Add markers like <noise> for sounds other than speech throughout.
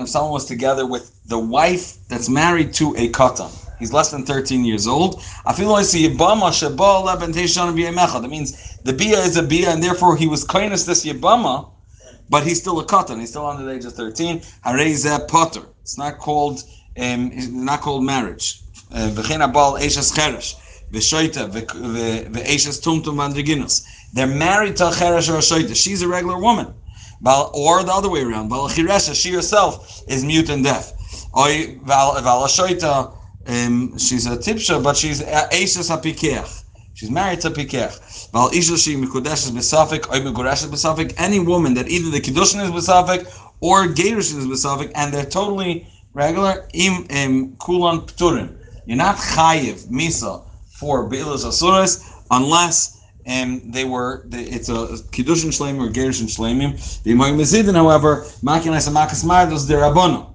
if someone was together with the wife that's married to a Katan. He's less than 13 years old. That means the Bia is a Bia, and therefore he was kindness this Yibama, but he's still a Katan. He's still under the age of 13. Hareza Potter. It's not called um, not called marriage. They're married to a Cheresh or a Shoita. She's a regular woman. Or the other way around. She herself is mute and deaf. Um, she's a tipsha, but she's Aishas HaPikech. She's married to Pikech. Val Isha she Mikudeshes Besafik, or Mikureshes Besafik, any woman that either the Kiddushin is Besafik or Gerushin is Besafik, and they're totally regular, im Kulan Pturin. You're not Chayiv, Misa, for Be'ilas Asuras, unless um, they were, it's a Kiddushin Shleimim or Gerushin Shleimim. The Imam Mezidin, however, Makin Makas Mardos, they're Abono.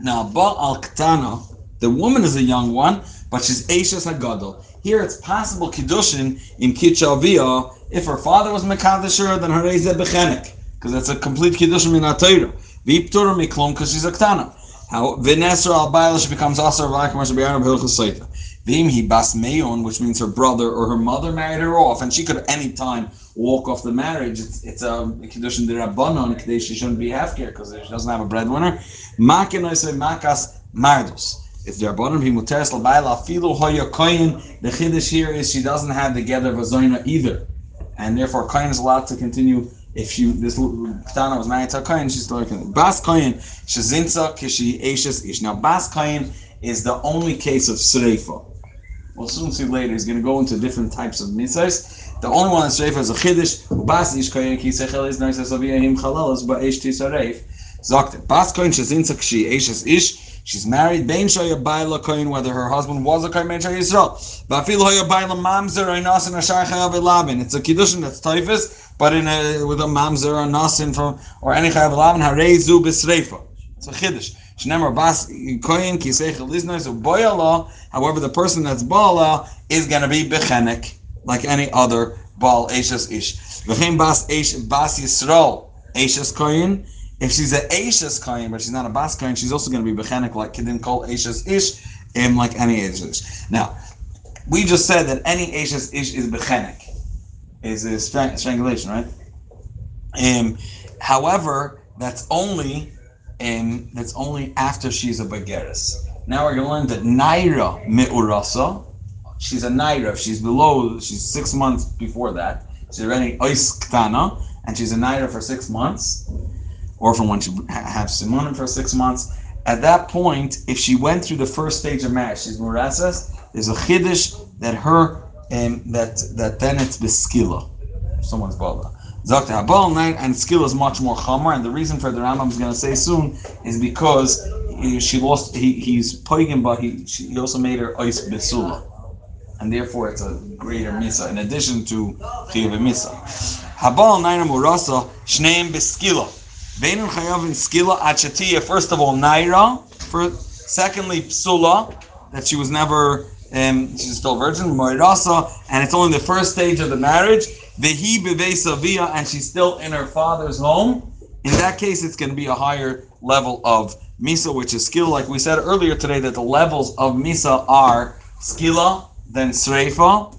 Now, Ba'al Ktana, the woman is a young one, but she's Ashes Hagadol. Here it's possible Kiddushin in Kitchavia. If her father was Mekadisher, then her is Bechenek, because that's a complete Kiddushin in Atayra. Viptura Miklum, because she's a Ktana. How Vinesra al she becomes Valakim Rashabiana Bhilchus Vim he bas meyon, which means her brother or her mother married her off, and she could at any time walk off the marriage. It's it's um, a condition that rabbanon she shouldn't be half care because she doesn't have a breadwinner. Makin I say makas mardos. If the rabbanon he muteres labayla filu hoya koyin. The chiddush here is she doesn't have the gather vazoina either, and therefore koyin is allowed to continue. If she this Ktana was married to a koyin, she's still working. Bas koyin shezinsa kishi ashes ish. Now bas koyin is the only case of sreifa. We'll soon see later. He's going to go into different types of mitzvahs. The only one that's sreifa is a chiddush. Bas ish koyin ki sechel is nice as aviyahim chalalas ba ish tisareif. Zokte. Bas koyin shezinsa kishi ashes ish. She's married. Bein shoya baila koyin, whether her husband was a koyin, bein shoya Yisrael. Bafil hoya baila mamzer or nasin ashar chayav elabin. It's a kiddushin that's typhus, but in a, with a mamzer or nasin from or any chayav elabin harei zu b'sreifa. It's a chiddush. Shnemer bas koyin uboyala. However, the person that's bala is going to be bechenek, like any other bal eshes ish. V'chein bas bas Yisrael eshes koyin. If she's an Ashes Kain, but she's not a Bas Kain, she's also going to be Bechenik like Kedin Kol Ashes Ish, and like any Ashes. Now, we just said that any Ashes Ish is Bechenik, is a strangulation, right? Um, however, that's only um, that's only after she's a Bageris. Now we're going to learn that Naira Me'urasa, she's a Naira, she's below, she's six months before that, she's already Ois Ktana, and she's a Naira for six months or from when she have simonim for six months. At that point, if she went through the first stage of marriage, she's murasas. There's a chiddush that her um, that that then it's beskila, someone's bala. Zakta habal night and skill is much more chamar, and the reason for the Rambam is going to say soon is because she lost. He, he's poigim, but he she, he also made her ois besula, and therefore it's a greater misa in addition to chiyav misa. Habal night murasa shneim beskila. Veinu chayavin skila achatiya. First of all, naira. For secondly, psula that she was never. Um, she's still virgin, moirasa, and it's only the first stage of the marriage. Vehi bevesavia, and she's still in her father's home. In that case, it's going to be a higher level of misa, which is skill. Like we said earlier today, that the levels of misa are skila, then sreifa,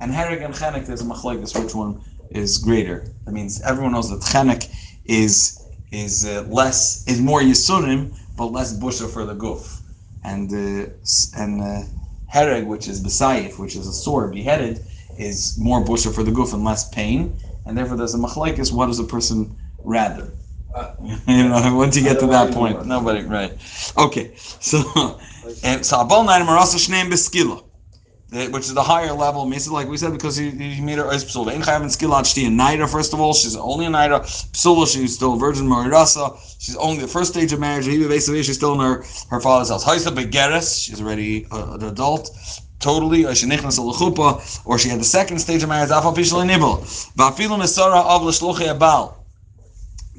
and hereg and chenek. There's a machlekes which one is greater. That means everyone knows that chenek is is uh, less is more yisurim but less busha for the goof, and uh, and uh, hereg, which is besayif, which is a sword beheaded, is more busha for the goof and less pain, and therefore there's a machlekes. What does a person rather? Uh, <laughs> you know, once you get to that point, nobody right. Okay, so and <laughs> so abol nine marasa shneim beskila which is the higher level Mesa, like we said, because he, he made her Eis Psula. Ein Chayav and Skilat Shti and Naira, first of all, she's only a Naira. Psula, she's still a virgin Marirasa. She's only the first stage of marriage. She's still in her, her father's house. Haisa Begeres, she's already uh, an adult. Totally, or she nichnas a or she had the second stage of marriage. Afal Pishal Nibel. Vafilu Mesara of L'shluchi Abal.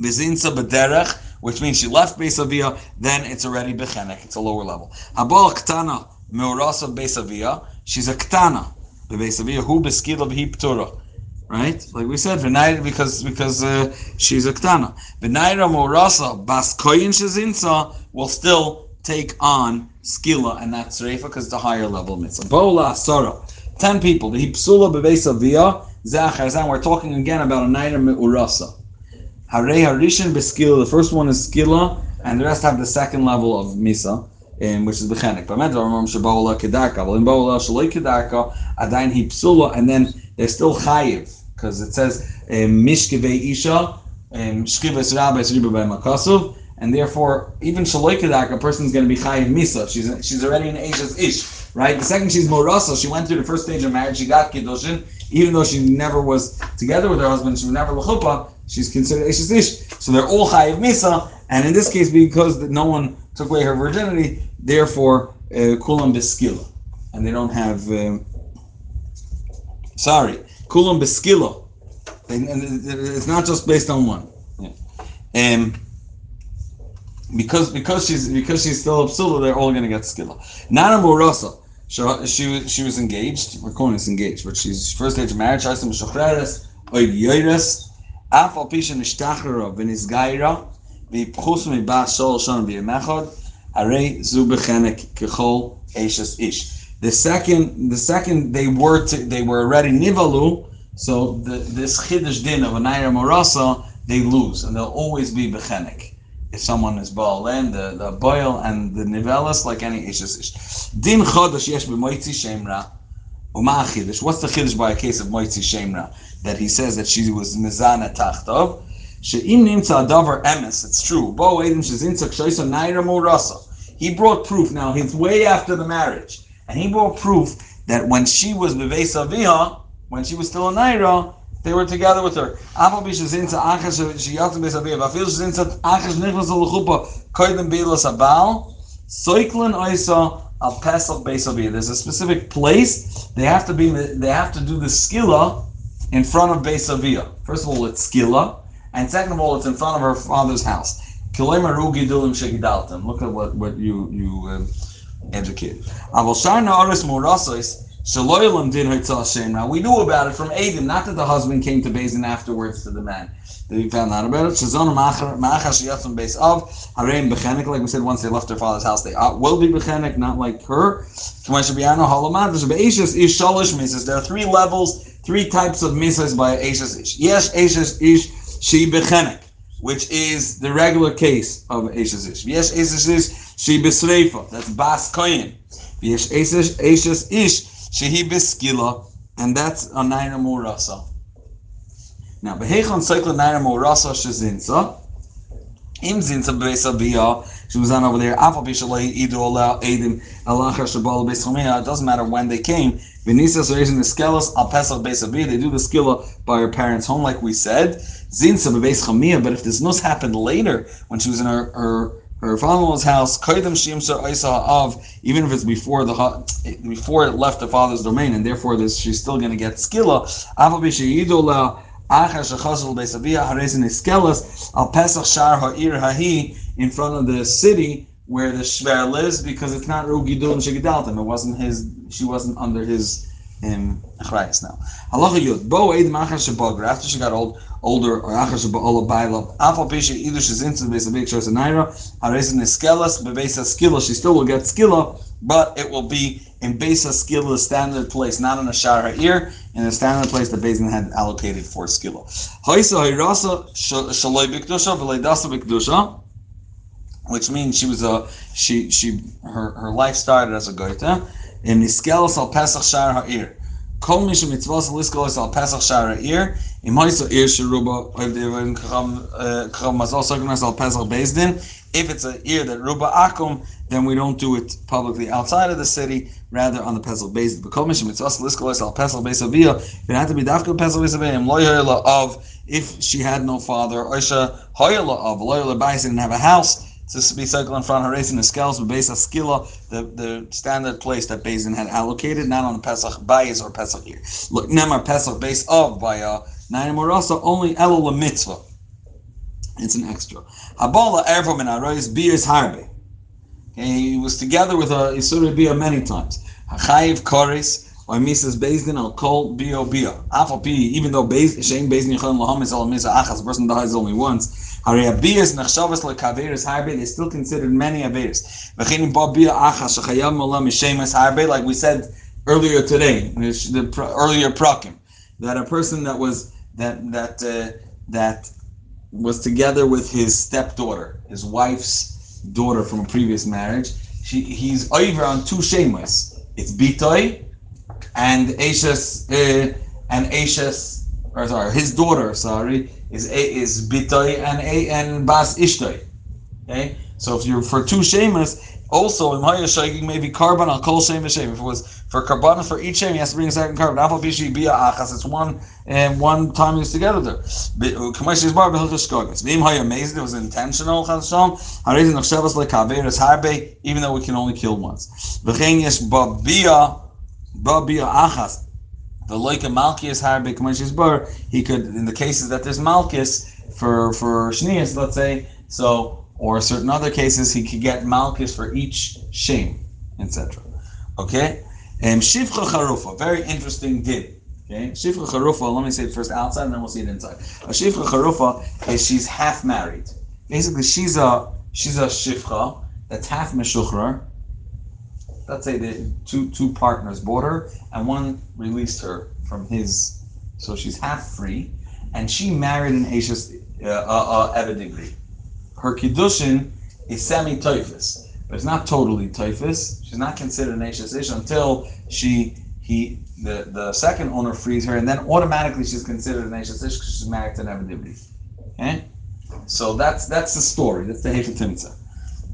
Vizinsa Bederech, which means she left Beisavia, then it's already Bechenek. It's a lower level. Habal Ktana. Meurasa Beisavia, she's a ktana. Beisavia, who beskila b'hi ptura. right? Like we said, v'naira because because uh, she's a ktana. V'naira morasa bas koyin shezinsa will still take on skila and not sreifa because a higher level mitzvah. Bola asara, ten people. The hipsula bevesa via We're talking again about a naira me'urasa. Harei harishin beskila. The first one is skila, and the rest have the second level of misa. Um, which is bechenek. But kedaka. In bola shaloi kedaka, adain hipsula, and then they're still chayiv because it says um, mishkevei isha, um, shkivas rabbis riba by and therefore even shaloikadak, a person is going to be chayiv misa. She's she's already an Asha's ish, right? The second she's morasa, she went through the first stage of marriage, she got kiddushin, even though she never was together with her husband, she was never lechupa. She's considered Asha's ish, so they're all chayiv misa. And in this case, because no one took away her virginity, therefore uh, kulam beskila, and they don't have. Um, sorry, Kulam beskilo. It's not just based on one. Yeah. Um, because because she's because she's still absula, they're all going to get skilla. Nana Morasa, she, she she was engaged. We're calling this engaged, but she's first stage of marriage. Afal Pisha Nishtachera V'Nisgaira, Shon V'Yemechad, Harei Zu Bechenek Kechol Ish. The second, the second they were to, they were already nivalu, so the, this chiddush din of a naira morasa they lose, and they'll always be bechenek If someone is ba'alen, the the boil and the nivelas like any ishes Din chodesh yesh b'moitzi shemra. What's the chiddush by a case of moitzi shemra? That he says that she was mizana tachtov. She'im nimtza adavar emes. It's true. Bo edim shezintzak shoysa naira morasa. He brought proof. Now he's way after the marriage. And he brought proof that when she was Beves Aviha, when she was still a Naira, they were together with her. There's a specific place they have to be. They have to do the skilla in front of Beis Avia. First of all, it's skilla, and second of all, it's in front of her father's house. Look at what what you you. Uh, educated. Now we knew about it from Adam, not that the husband came to Bezin afterwards to the man. That he found out about it. Like we said, once they left their father's house, they will be bechenik, not like her. There are three levels, three types of misas by Ashes Ish. Yes, Ashes Ish, she bechenik, which is the regular case of Ashes Ish. Yes, Ashes Ish, she besreifa. That's bas koyin. V'yesh eshes ish shehi beskila, and that's a naira murasa. Now, behechon cycle naira murasa shezinsa. Im zinsa beisa bia. She was on over there. Afal bishalei idu ola edim alacha shabal beis It doesn't matter when they came. Vinisa raising the skelos al pesach beis They do the skilla by her parents' home, like we said. Zinsa beis chamia. But if this nus happened later, when she was in her, her her father-in-law's house, Kaidam Shimsa Isa of, even if it's before the before it left the father's domain, and therefore this she's still going to get skilla. Al Pesach Shar Ha'ir Hahi in front of the city where the Shver lives because it's not Rugidul and Shigidaltim. It wasn't his. She wasn't under his um, now. Halacha Yud. Bo Eid Machas After she got old, older or achas ba'ola baila. Afal pisha either she's into the base of big choice naira, haresin iskelas bebesa skilla. She still will get skilla, but it will be in besa skilla standard place, not in a shara ear, in a standard place that Bezin had allocated for skilla. Haisa hairasa shaloi bikdusha v'leidasa bikdusha. Which means she was a she she her her life started as a goita in iskelas al pesach shar ha'ir. Kol misha mitzvah liskolas al pesach shar ha'ir in Moisa Ir Sheruba Kacham eh, Mazal Saknas Al Pesach Bezdin. If it's an ear that Ruba Akum, then we don't do it publicly outside of the city, rather on the Pesach Bezdin. But Kol Mishim Mitzvah Liskolos Al Pesach Bezavia. It had to be Dafka Pesach Bezavia. Loyala of if she had no father. Oisha Hoyala of Loyala Bais didn't have a house to be cycle in front the scales, but base skilla, the, the standard place that Bezin had allocated, not on Pesach Bayis or Pesach here. Look, Nemar Pesach base of uh, Nine Morasa, only Elul mitzvah. It's an extra. Habala Erva and Arois Beers Harbe. He was together with a Isuri many times. Hachayiv Koris, or Mrs. Bezdin al kol bio bio. Afal even though Bez, Shem Bezdin Yechon Laham is al Misa Achas, person dies only once. Hari Abiyas Nachshavas like Kaveris Harbe, they still considered many Averis. V'chein ba bia Achas, Shechayav Malam Mishemas Harbe, like we said earlier today, the earlier prakim, that a person that was that that uh, that was together with his stepdaughter, his wife's daughter from a previous marriage. She, he's over on two shemas. It's bitoi and Ashes uh, and Ashes, or sorry, his daughter, sorry, is is bitoi and a and bas ishtoi. Okay, so if you're for two shemas, also in Maya Shaking maybe carbon al kol shem v'shem. If it was for carbon for each shem, he has to bring a second carbon. Apple bishi bia achas. It's one and one time used together there. Kamashis bar behilchus skogas. V'im Haya amazed it was intentional chazasham. Harizin of shavas lekaveres harbe. Even though we can only kill once. V'chein yesh babia babia achas. The like a malchus harbe kamashis bar. He could in the cases that there's malchus for for shnias, let's say so or certain other cases he could get malchus for each shame, etc. Okay, and shivcha charufa, very interesting did. Okay, shivcha charufa. Let me say it first outside, and then we'll see it inside. A shivcha charufa is she's half married. Basically, she's a she's a shivcha that's half meshuchrar. Let's say the two two partners bought her, and one released her from his, so she's half free, and she married an Ashes uh, uh, uh, degree her kiddushin is semi typhus, but it's not totally typhus. She's not considered an ish until she he the, the second owner frees her, and then automatically she's considered an ish because she's married to an Okay, so that's that's the story. That's the hechatimtza.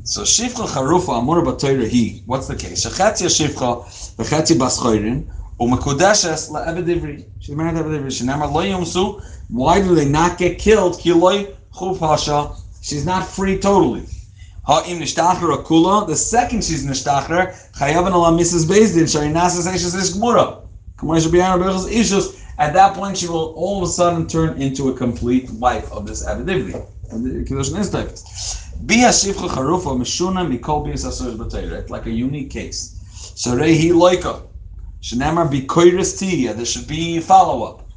So shifcha charufa amur b'toyre he. What's the case? Shechatzia shifcha v'chatzi baschayrin u'mekudeshes la'ebed ivri. She's married to ebed ivri. Lo yomsu. Why do they not get killed? Kiloi chuv hasha she's not free totally. Ha'im nishtachar akula. The second she's nishtachar, chayavan ala Mrs. Bezdin, shari nasas eishes ish gemura. At that point, she will all of a sudden turn into a complete wife of this Abedivri. Kedushin is typed. Like a unique case. Sarehi loika. Shenamar bikoiris tiya. There should be follow up.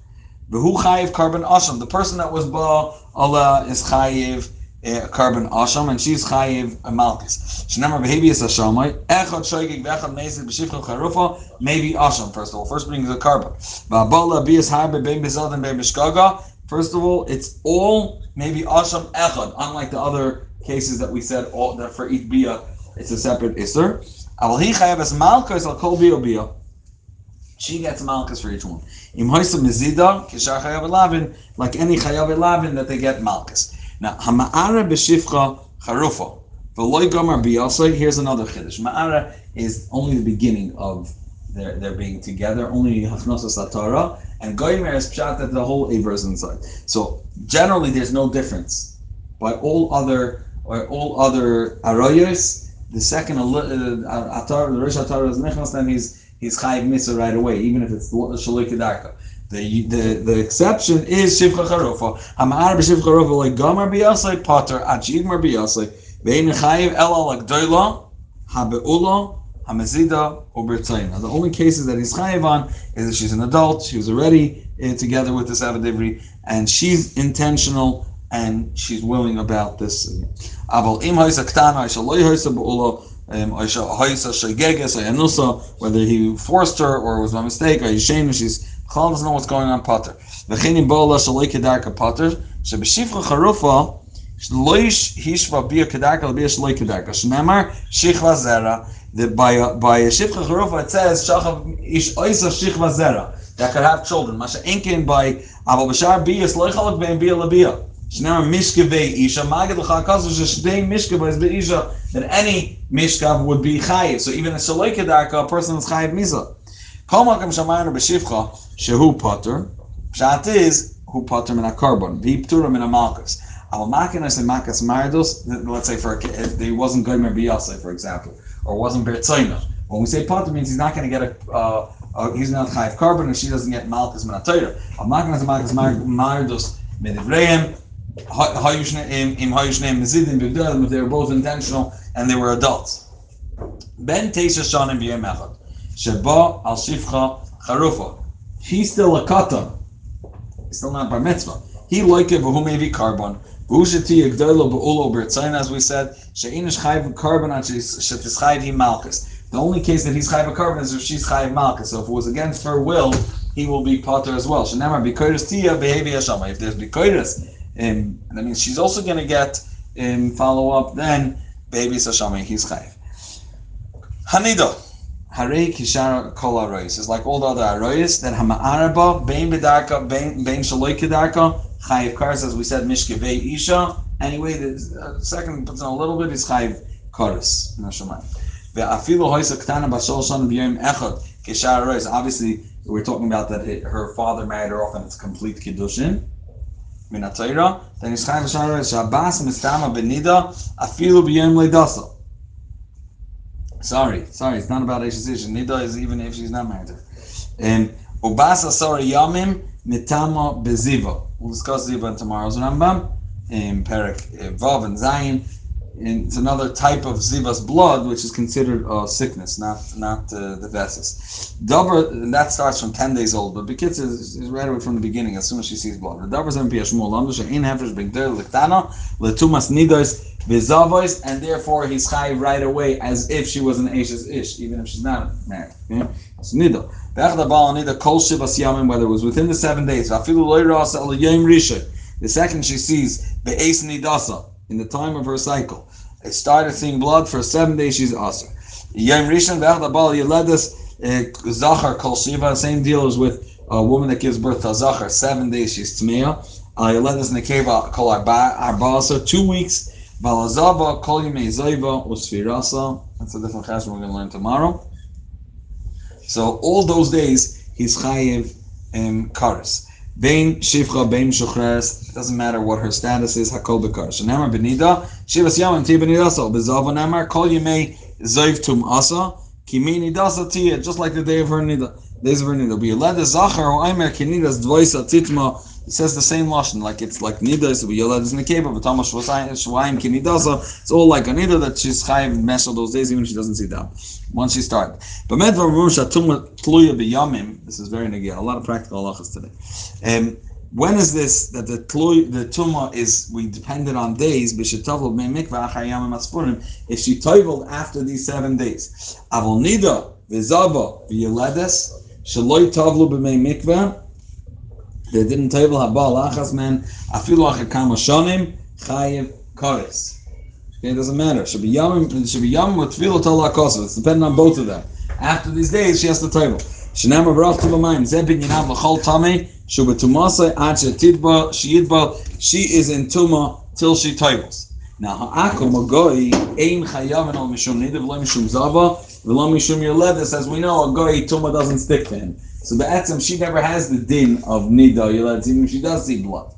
V'hu chayiv carbon asham. The person that was ba Allah is chayiv eh, carbon asham, and she's chayiv malchus. Shenamar behavius ashamai echad shoygig vechad mesid b'shivcha charufa maybe asham. First of all, first brings the carbon. Va'abala bias harbe ben bezad and ben. First of all, it's all maybe asham echad, unlike the other cases that we said all that for each bia it's a separate iser. Al he chayav malchus al kol bia bia. She gets malchus for each one. Im mezida kishar chayav elavin, like any chayav elavin that they get malchus. Now, Hama'ara b'shifcha charufa. V'loy gomer biyasai, here's another chiddush. Ma'ara is only the beginning of their, their being together, only hachnosas atara, and goymer is pshat that the whole aver is inside. So, generally, there's no difference. By all other, or all other arayos, the second uh, atar, the rish atar is nechnas, then he's, he's chayiv misa right away, even if it's shaloy kedarka. The, the the exception is shivcha charofa. Hamar b'shivcha charofa like gomer biyasai potter at yigmar biyasai vein chayiv ela like doila habeula hamazida ubertzayin. Now the only cases that he's chayiv on is that she's an adult, she was already uh, together with this avadivri, and she's intentional and she's willing about this. Be'ula, um, whether he forced her or it was by mistake, or she's Chal doesn't know what's going on Potter. That by by shifcha charufa it says shachav ish zera that could have children. Masha by b'shar bia labia. Shnemar mishkevei isha magad l'chakazu sheshdei mishkevei is be'isha that any mishkav would be chayiv. So even a shaloi kedarka, a person is chayiv misa. Kol makam shamaynu b'shivcha shehu potter. Pshat is who potter min carbon. V'iptura min malchus. Al makinas and makas mardos. Let's say for if he wasn't goymer biyase, for example, or wasn't bertzoyna. When we say potter means he's not going to get a. Uh, uh, he's not chayiv carbon, and she doesn't get malchus min atayra. Al and makas mardos min b'gdalim, they were both intentional and they were adults. Ben teisha shanim b'yem echad. Sheba al shifcha charufa. He's still a katan. He's still not bar mitzvah. He like it, who may be carbon. Ushati Yagdolo Ba'ulo Bertzain, as we said, She'inish Chayv carbon on Shetis Chayv He Malchus. The only case that he's Chayv carbon is if she's Chayv Malchus. So if it was against her will, he will be Potter as well. Shenemar Bikoiris Tia Behavi Hashama. If there's Bikoiris, um, means she's also going to get um, follow up, then Behavi Hashama, he's Chayv. Hanido. Harei Kishara Kol Arois. It's like all the other Arois, that Hama'araba, Bein Bedarka, Bein Shaloi Kedarka, Chayiv Karas, as we said, Mishkevei Isha. Anyway, the uh, second puts in a little bit is Chayiv Karas. Ve'afilu hoisa ktana b'shol shana b'yom echad kishar rois. Obviously, we're talking about that her father married her off and it's complete kiddushin. Then is chayiv b'shar rois. Shabbas mistama b'nida afilu b'yom leidasa. Sorry, sorry, it's not about Ashes Nida is even if she's not married. And Ubasa Sora Yamim Mitama Beziva. We'll discuss Ziva in tomorrow's Rambam in Perik Vav and Zayin. And it's another type of Ziva's blood, which is considered a sickness, not not uh, the vesis. Dabar, and that starts from 10 days old, but Bekitz is, is right away from the beginning, as soon as she sees blood. The Dabar Zem Piyashmul, Lamdusha, In Hefresh, Letumas Nidos, Bizavois, and therefore he's chai right away as if she was an Ashes Ish, even if she's not married. Yeah? It's Nido. Nida Kol Shivas Yamim, whether it was within the seven days. The second she sees Be'es Nidasa, in the time of her cycle, it started seeing blood for seven days, she's Aser. Yom Rishon, V'echad Abal Yeledes eh, Zachar Kol Shiva, same deal as with a woman that gives birth to Zachar, seven days she's Tmeah. Yeledes Nekeva Kol Arba, so two weeks. Balazava, Kol Yimei Zayva, Usfirasa. That's a different class we're going to learn tomorrow. So all those days, he's Chayiv um, Karis. Bein Shuchres, doesn't matter what her status is, Hakol. Shanamar Benida, Shivas Ti Benidasa, Namar, Tum Asa, Tia, just like the day of her Nida. Days of her Nida. Be led Zachar, or Kinidas Dvoisa Titma, it says the same lashon, like it's like nida is yolad is nekeva, but Thomas shvaim kinidaza. It's all like a nida that she's chayiv meshal those days, even if she doesn't see that. Once she starts, but medvar rush atuma tluya biyamim. This is very negia. A lot of practical halachas today. Um, when is this that the tluy, the tuma is we depended on days? If she toveled after these seven days, avol nida v'zava v'yoledes shaloi tavlu b'mei mikvah. They didn't table habal achas man I feel afilu achakam shonim chayiv kares. Okay, it doesn't matter. Should be yamim. Should be yamim with tefillah tola kosev. It's depending on both of them. After these days, she has to table. Shenam avrach to b'mayim zebin yinav l'chol tamei shuba tumasa ad shetidba sheyidba. She is in tuma till she tables. Now ha'akum agoy ein chayavin al mishum nidav lo mishum zava v'lo mishum yoledes. As we know, a goy tuma doesn't stick to him. So the etzem, she never has the din of nida yilad, even if she does see blood.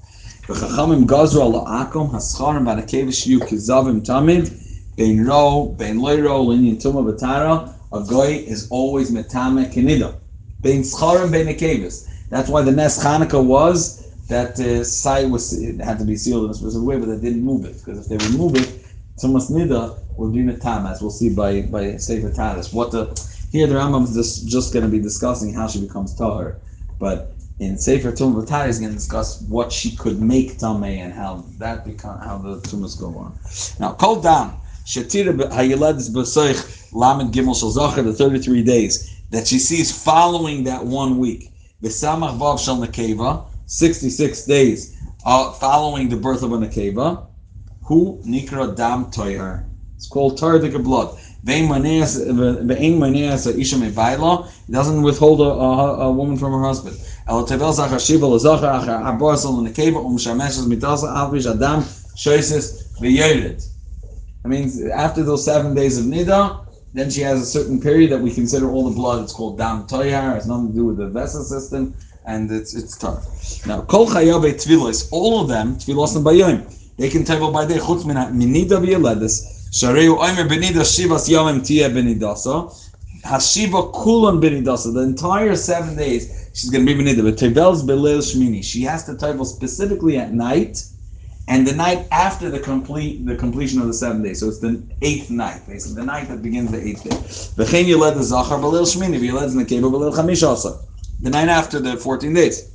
The chachamim gazru ala akom hascharim b'anakevish yu kizavim tamid bein ro bein loyro linyan tuma b'tara. A goy is always metame kenida. Bein scharim bein akevis. That's why the Nes Chanukah was that uh, site was it had to be sealed in a specific way, but they didn't move it because if they remove it, Tumas Nida would be Metam, as we'll see by by Sefer Talis. What the here, the Rambam is just, just going to be discussing how she becomes tahar, but in Sefer Tum V'Tari is going to discuss what she could make tamei and how that become how the tumas go on. Now, call down Shatira Hayilad B'Soich Lamed Gimel Zachar the thirty three days that she sees following that one week. V'Samach Vav Nekeva sixty six days uh, following the birth of a Nekeva. Who Nikra Dam Toyar. It's called Tardik blood. It doesn't withhold a, a, a, woman from her husband. I um mean, after those seven days of nida, then she has a certain period that we consider all the blood. It's called dam toyar. Has nothing to do with the vessel system, and it's it's tough. Now, kol chayabe tvilos, all of them tvilos and bayim, they can table by day. Chutz minida v'yeledes. Shareu Omer Benida Shivas Yomim Tia Benidasa. Hashiva Kulan Benidasa. The entire seven days she's going to be Benida. But Tevel's Belil Shmini. She has to travel specifically at night and the night after the complete the completion of the seven days. So it's the eighth night, basically the night that begins the eighth day. V'chein Yeled the Zachar Belil Shmini. V'Yeled Nekeva Belil Chamish also. the night after the 14 days.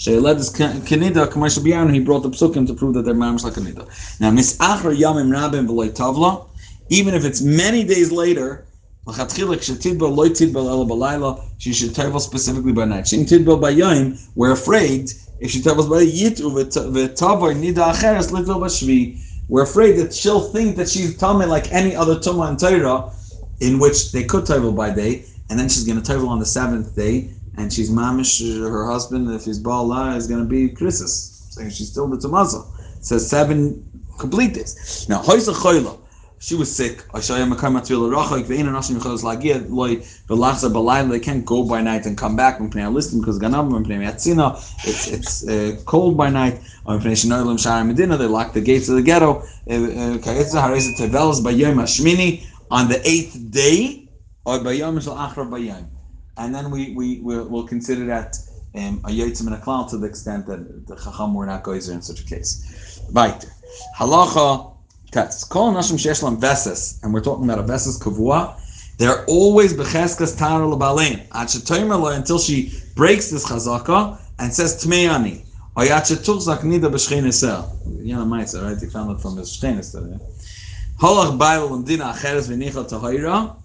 Sheiled is Kanida, commercial Biyan, he brought the psukim to prove that they're mamish like Kanida. Now, Misachar Yamim Rabim V'loy Tavla, even if it's many days later, she should travel specifically by night. Shein tidbel by yom, we're afraid if she travels by yitu v'tavar nida acheres litlo b'shvi, we're afraid that she'll think that she's tummy like any other tumah in Torah, in which they could travel by day, and then she's going to travel on the seventh day, and she's mamish her husband if he's bala is going to be krisis, saying she's still the. It says seven complete days. Now hoysa choyla she was sick. They can't go by night and come back because it's it's uh, cold by night. They lock the gates of the ghetto. On the eighth day, and then we we will we'll consider that um, a yotzim and a klal to the extent that the chacham were not goyzer in such a case. Right. Halacha Tetz. Kol nashim sheshlam veses, and we're talking about a veses kavua. They're always becheskas tara lebalein. At until she breaks this chazaka and says b'shchein esel. Yana Maisa, right? He found it from his esel. Holach bail and dina acheres v'nicha tahira.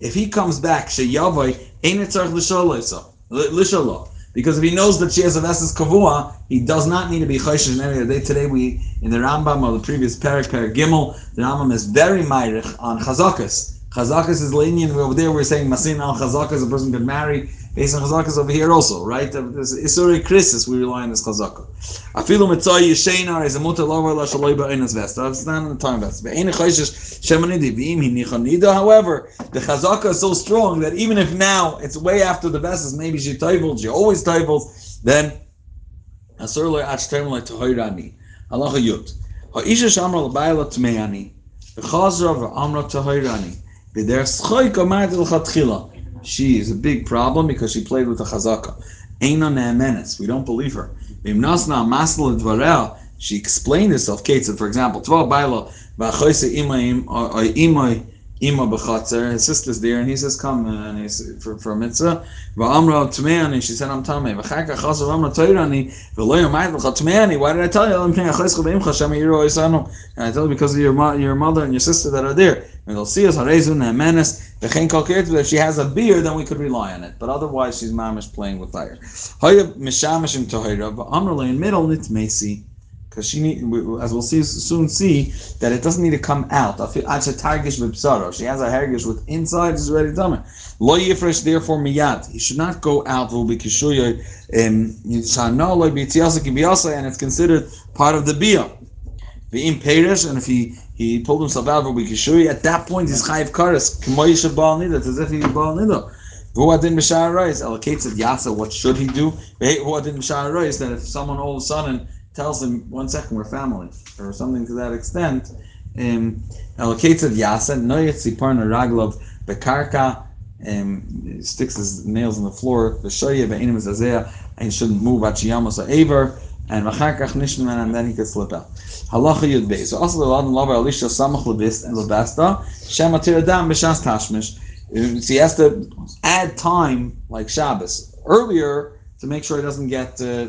If he comes back, sheyavoy ain't tzarich l'shalo. Because if he knows that she has a vesses kavua, he does not need to be choishish in any day. Today we, in the Rambam or the previous Perik, Perik Gimel, the Rambam is very myrich on chazakas. Chazakas is lenient. Over there we're saying masin al chazakas, a person could marry based on chazakas over here also, right? This Isuri Krisis, we rely on this chazaka. Afilu mitzay yishena is a mutter lover la shaloi ba'enas vesta. It's not in the time vesta. Be'ena choishish shemanidi v'im hi nichanida. However, the chazaka is so strong that even if now it's way after the vestas, maybe she toivels, she always toivels, then asur lo ach term like tohoirani. Halacha yut. Ha'isha shamra l'bayla tmeani. V'chazra v'amra tohoirani. V'der schoik omad l'chatchila she is a big problem because she played with the chazaka. Eina ne'emenes. We don't believe her. Vimnasna masla dvarel. She explained herself. Kate said, for example, tva baila v'achoyse imaim imay ima b'chatzer. His sister's there, and he says, "Come," and he's for, for a mitzvah. V'amra tmeani. She said, "I'm tamei." V'chaka chasav amra toirani v'lo yomayt v'chatmeani. Why did I tell you? I'm paying achayis chadayim chashem yiru oisanu. And I tell you because of your your mother and your sister that are there. And they'll see us harezu ne'emenes. V'chein kol If she has a beer, then we could rely on it. But otherwise, she's mamish playing with fire. Hoya mishamish im tohira v'amra in middle nitmesi because she need, as we'll see soon see that it doesn't need to come out. She has a hergish with inside is ready to me. Lo yifresh therefore miyad. He should not go out. Will be kishuya um, and it's considered part of the bia. The imperish and if he he pulled himself out will be kishuya at that point he's chayiv karas k'moyisha bal nida. It's as if he bal nida. Huadin b'shar reis allocates it yasa. What should he do? Huadin b'shar reis that if someone all of a sudden tells him, one second, we're family, or something to that extent. Um, Allocated yasa, noyetzi parna raglov, bekarka, um, sticks his nails in the floor, the shoya, ve'inim zazea, and he shouldn't move achiyamos aver, and v'charkach nishman, and then he could slip out. Halacha yud beis. So also the law lover alisha samach lebist and lebasta, shema tiradam b'shas tashmish. So he has to add time like Shabbos. Earlier, to make sure he doesn't get uh,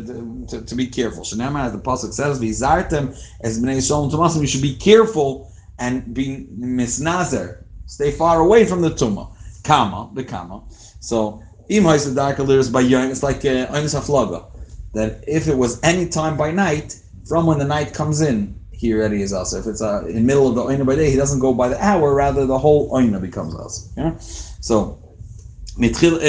to, to, be careful. Shanema, as the pasuk says, "Vizartem as bnei Yisrael tumasim." You should be careful and be misnazer. Stay far away from the tuma. Kama, the kama. So im ha'isadaikalir by yom. It's like uh, haflaga. That if it was any time by night, from when the night comes in, he already is also. If it's uh, in the middle of the oina by day, he doesn't go by the hour. Rather, the whole oina becomes us. Yeah. So mitchil.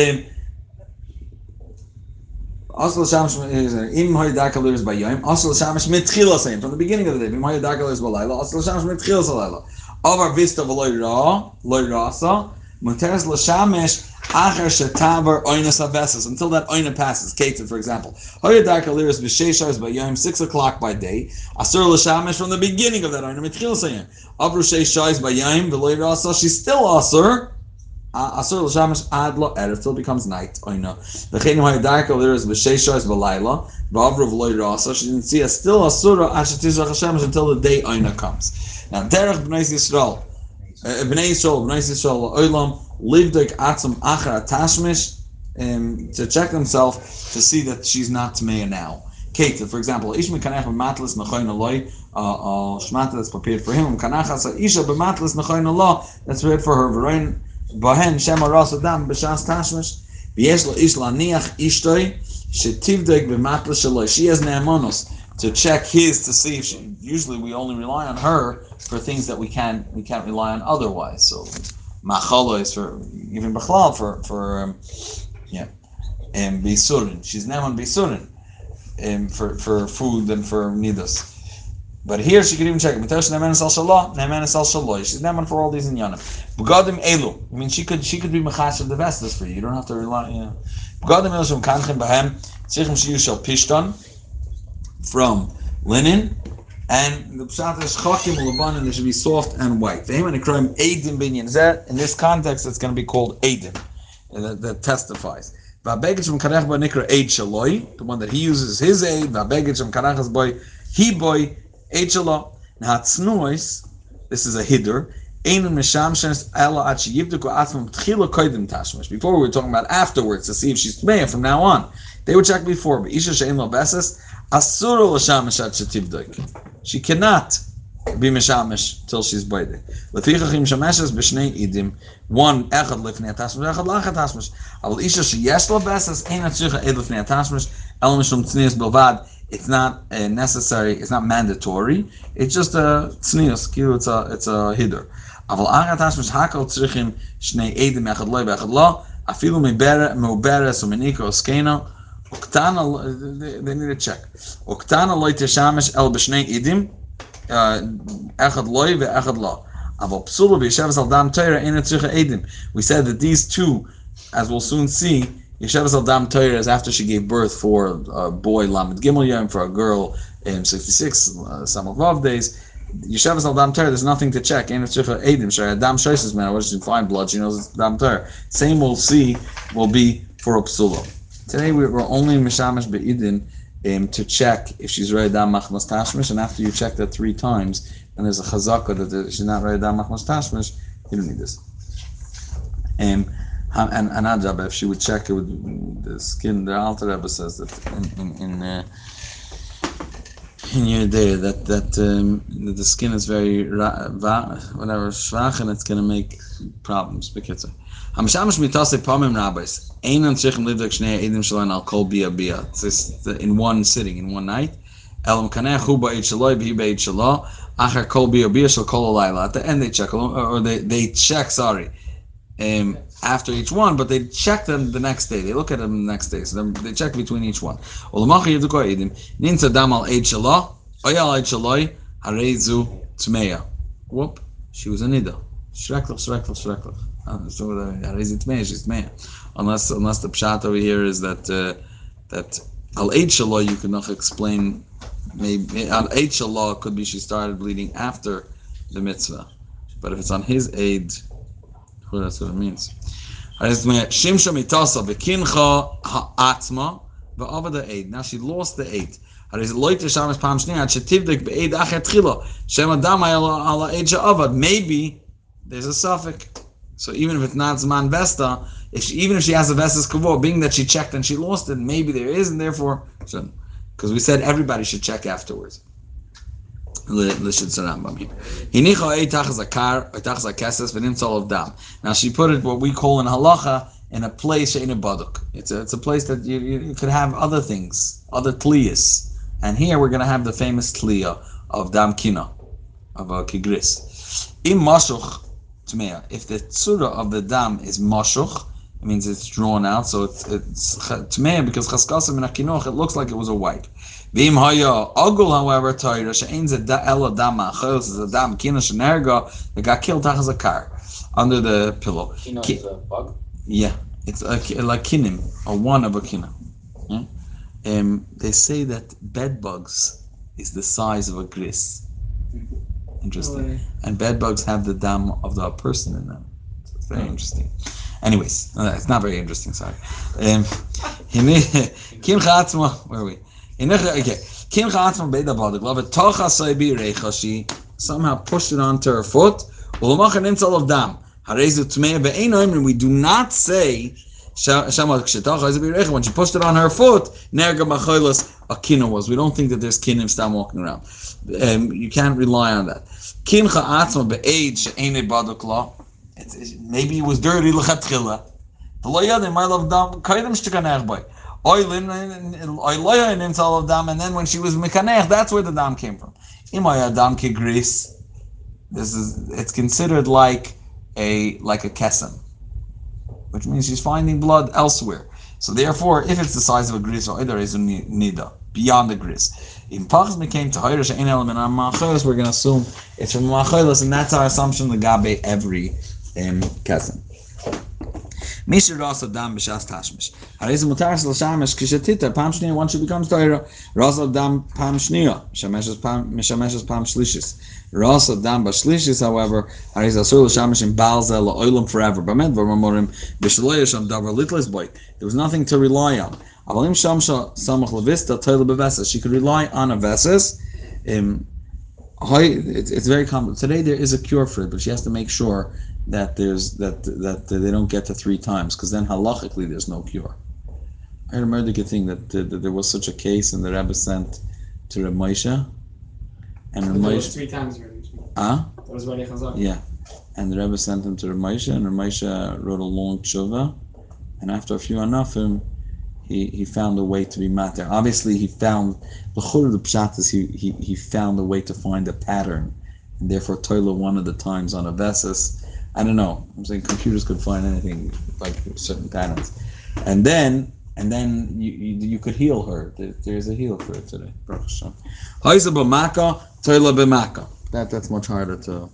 Uh, Asal shamish im hoy dakal is by yom. Asal shamish mitchila saying from the beginning of the day. Im hoy dakal is balayla. Asal shamish mitchila salayla. Avar vista v'loy ra loy rasa. Muteres l'shamish acher shetavar oinas aveses until that oina passes. Kated, for example. Hoy dakal is b'sheishas by yom six o'clock by day. Asur l'shamish from the beginning of that oina mitchila saying. Avru sheishas by yom v'loy rasa. She's still asur. Asur l'shamish ad lo erev till it becomes night. Oina. V'chein hoy darka there is b'sheishos b'layla. V'avru v'loy rasa. She didn't see a still asura ashetizrach Hashemish until the day Oina comes. Now derech b'nei Yisrael. Uh, b'nei Yisrael, b'nei Yisrael, oilam like atzum achar atashmish. to check himself to see that she's not Tmeya now. Kate, for example, Ish Mekanech B'matlis Nachoin uh, Shmata that's prepared for him, Kanachas Isha B'matlis Nachoin Allah, that's prepared for her, V'rein Bahen Shema Ras Adam B'shas Tashmish, V'yesh Lo Ish Laniach Ishtoi, Shetivdek B'matlis Shaloi, she has Ne'amonos, to check his to see if she, usually we only rely on her for things that we can't, we can't rely on otherwise, so Machala is for, even Bechlal for, for, um, yeah, and Bisurin, she's Ne'aman Bisurin, um, for, for food and for nidas. But here she could even check it. She's neman for all these in inyanim. Begadim elu. I mean, she could she could be mechash of the vestas for you. You don't have to rely. You know. Begadim elu shem kanchen bahem tzichem sheyushal pishton from linen. And the pshat is leban, and they should be soft and white. They and ekroim edim binyan. That in this context, it's going to be called edim, that, that testifies. Va'beged from karech boy nikra eid shaloi, the one that he uses his aid. Va'beged from karechas boy he boy shalo. Now this is a tashmish. Before we were talking about afterwards to see if she's tmeya from now on. They would check before. But isha she'en lo beses asuru l'shamish. She cannot be mishamish till she's baiding. Lefichach shameshes b'shnei idim. One echad lifnei atasmish, echad lachat atasmish. Aval isha sheyesh lo besas ein atzicha ed lifnei atasmish. El mishum tznius bilvad. It's not uh, necessary. It's not mandatory. It's just a tznius. It's a it's a hider. Aval achat atasmish hakol tzrichim shnei edim echad loy b'echad lo. Afilu meberes umeniko skena. Oktana, they need to check. Oktana loy teshamish el b'shnei idim. Echad loy ve'echad lo. Aval psula b'yeshavas al dam teira ein tzricha edim. We said that these two, as we'll soon see, Yeshavas al dam is after she gave birth for a boy Lamed Gimel Yom, for a girl in 66 uh, some of Vav days. Yeshavas al dam there's nothing to check. Ein tzricha edim. Shari dam shoises man. What she find blood? She knows it's dam teira. Same we'll see will be for a psula. Today we we're only mishamish be'idin um, to check if she's ready dam machmas tashmish, and after you check that three times, and there's a chazaka that she's not ready dam machmas tashmish, you don't need this. Um, and and Ajab, if she would check it with the skin, the Alter Rebbe says that in in in, uh, in your day that that, um, that the skin is very ra- va- whatever schwach and it's going to make problems. Bekitzer. Hamshamish mitase pamim rabbis. Einan tzrichim livdek shnei edim shalon al kol bia bia. It's in one sitting, in one night. Elam kaneh hu ba'it shaloi b'i ba'it shalo. Achar kol bia bia shal kol alayla. At the end they check, or they, they check, sorry, um, after each one, but they check them the next day. They look at them the next day. So they check between each one. Whoop. She was a nida. Harezu tmeya, she's tmeya. Unless, unless the pshat over here is that, uh, that al you could not explain, maybe, al could be she started bleeding after the mitzvah. But if it's on his aid, well, that's what it means. Shimsha mitasa v'kincha ha'atzma v'avada eid. Now she lost the eid. הרי זה לא יתרשם פעם שנייה עד שתבדק בעד אחר תחילה שם אדם היה על העד שעבד maybe there's a suffix so even if it's not Zman Vesta if she, even if she has a Vestas Kavor being that she checked and she lost it maybe there is and therefore because we said everybody should check afterwards now she put it what we call in halacha in a place in a baduk. It's a, it's a place that you, you, could have other things, other tliyas. And here we're going to have the famous tliya of dam kina, of a kigris. In mashuch tmeya, if the tzura of the dam is mashuch, it means it's drawn out, so it's, it's because chaskasim in akinoch, it looks like it was a wipe. Vim haya agul, however, Torah she'ain zeh ela dam achos is a dam kina shenerga that got killed tachas a car under the pillow. Kino is a bug. Yeah, it's like like kinim, or one of a kina. Yeah? Um, they say that bed bugs is the size of a gris. Interesting. And bed bugs have the dam of the person in them. So it's very interesting. Anyways, it's not very interesting. Sorry. Um, <laughs> where are we? Okay. Kim recha. Somehow pushed it onto her foot. Of dam. We do not say When she pushed it on her foot, a was. We don't think that there's kinim stop walking around. Um, you can't rely on that. Be'ed. Maybe it was dirty loyadim my love dam. Oilin oiloya in himself of dam, and then when she was mekanech, that's where the dam came from. Imaya dam kigris. This is it's considered like a like a kesem, which means she's finding blood elsewhere. So therefore, if it's the size of a gris or either is a nida beyond the gris. In Pachas became to Hayrish ein element on Machalis, we're going to assume it's from Machalis, and that's our assumption the Gabe every um, kesem. Mishra Rasa Dam B'Shas Tashmish. Harei Mutar Sel Shamish Kishatita Pam Shnia once she becomes Torah. Rasa Dam Pam Shnia Mishameshes Pam Shlishis. Rasa Dam Bashlishis, however, Harei Zasur Shamish in Balzel Oilam forever. Bamed V'Ramorim B'Shaloya Sham Davar Litlis Boy. There was nothing to rely on. Avalim Shamsha Samach Levista Toilet Beveses. She could rely on a veses. Um, it's very common. Today there is a cure for it, but she has to make sure that there's that that they don't get to three times because then halachically there's no cure. I remember the good thing that, that, that, there was such a case and the Rebbe sent to Reb Moshe, and Reb Moshe three times already. Ah. Huh? That was already Chazak. Yeah, and the Rebbe sent him to Reb Moshe, and Reb Moshe wrote a long tshuva, and after a few anafim, he, he found a way to be matter. Obviously, he found the chur of the pshat is he, he he found a way to find a pattern, and therefore toila one of the times on a vesis I don't know. I'm saying computers could find anything like certain patterns, and then and then you you, you could heal her. There, there's a heal for it today. That that's much harder to.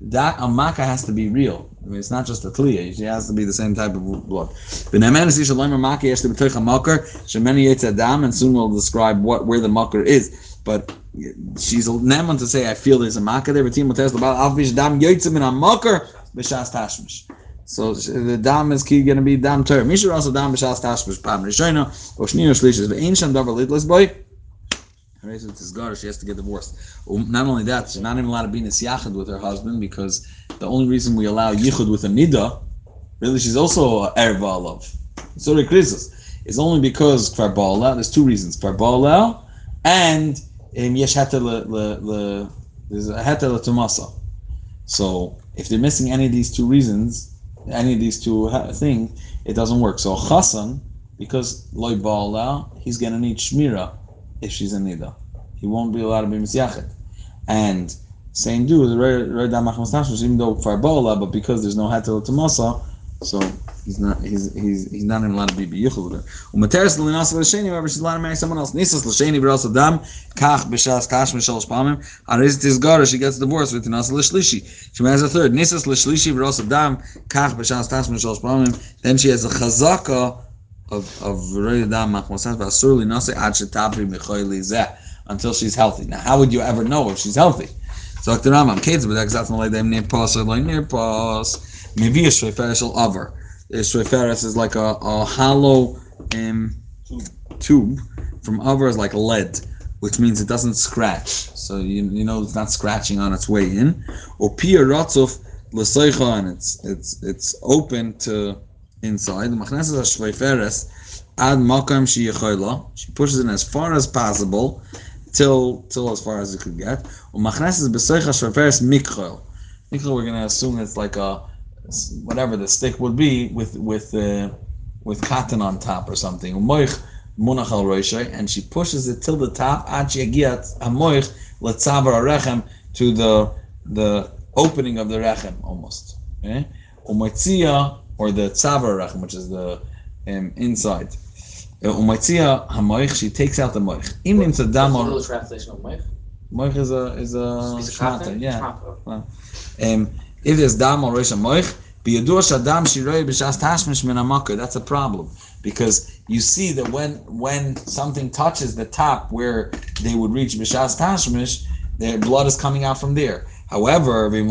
That a makkah has to be real. I mean, it's not just a kliya. She has to be the same type of blood. And soon we'll describe what where the makar is. But she's neman to say I feel there's a makkah there. But Timotes alfish dam yotzim in a makar b'shas tashmish. So the dam is going to be dam ter. Misha also dam b'shas tashmish pam rishayna or shnir shlishis ve'ancient davar litlis boy. She has to get divorced. Um, not only that, she's not even allowed to be in a nisyachad with her husband because the only reason we allow yichud with a nida, really, she's also erva love. Sorry, Christus. It's only because kfar There's two reasons: kfar and um, yesh heter there's a heter tumasa. So if they're missing any of these two reasons, any of these two things, it doesn't work. So chasan, because loy ba'ala, he's gonna need shmira if she's a nida. He won't be allowed to be misyachet. And same do the even though farbola, but because there's no hetel tumasa, so he's not he's he's he's not even allowed to be biyichul with her. Umateres l'nasa l'sheni, however, she's allowed to marry someone else. Nisas l'sheni v'ras adam kach b'shas kash mishal shpamim. Ariz tizgara, she gets divorced with nasa l'shlishi. She marries a third. Nisas l'shlishi v'ras adam kach b'shas kash mishal shpamim. Then she has a chazaka of of adam machmosas v'asur l'nasa ad shetabri mechoyli zeh until she's healthy. Now, how would you ever know if she's healthy? So, Dr. Rambam, kids, but that's not like them near pas or like near pas. Maybe a shreferes al aver. Shreferes is like a, a hollow um, tube. From aver is like lead, which means it doesn't scratch. So you, you know it's not scratching on its way in. Or pia ratzuf l'seicha, and it's it's it's open to inside. The machnes a shreferes ad makam she She pushes it as far as possible till till as far as it could get. Umachnes is besoicha shreferes mikchol. Mikchol, we're going to assume it's like a whatever the stick would be with with uh, with cotton on top or something. Umoich munach al and she pushes it till the top. Ad shegiat hamoich letzavar to the the opening of the rechem almost. Okay? Umoitzia or the tzavar rechem, which is the um, inside. Umoitzia hamoich, she takes out the moich. Im nimmt the dam or translation of moich. Moich is a is a shmata, yeah. Um, if there's dam or rosh moich, shadam shiroi b'shas tashmish min That's a problem because you see that when when something touches the top where they would reach b'shas tashmish, their blood is coming out from there. However, it's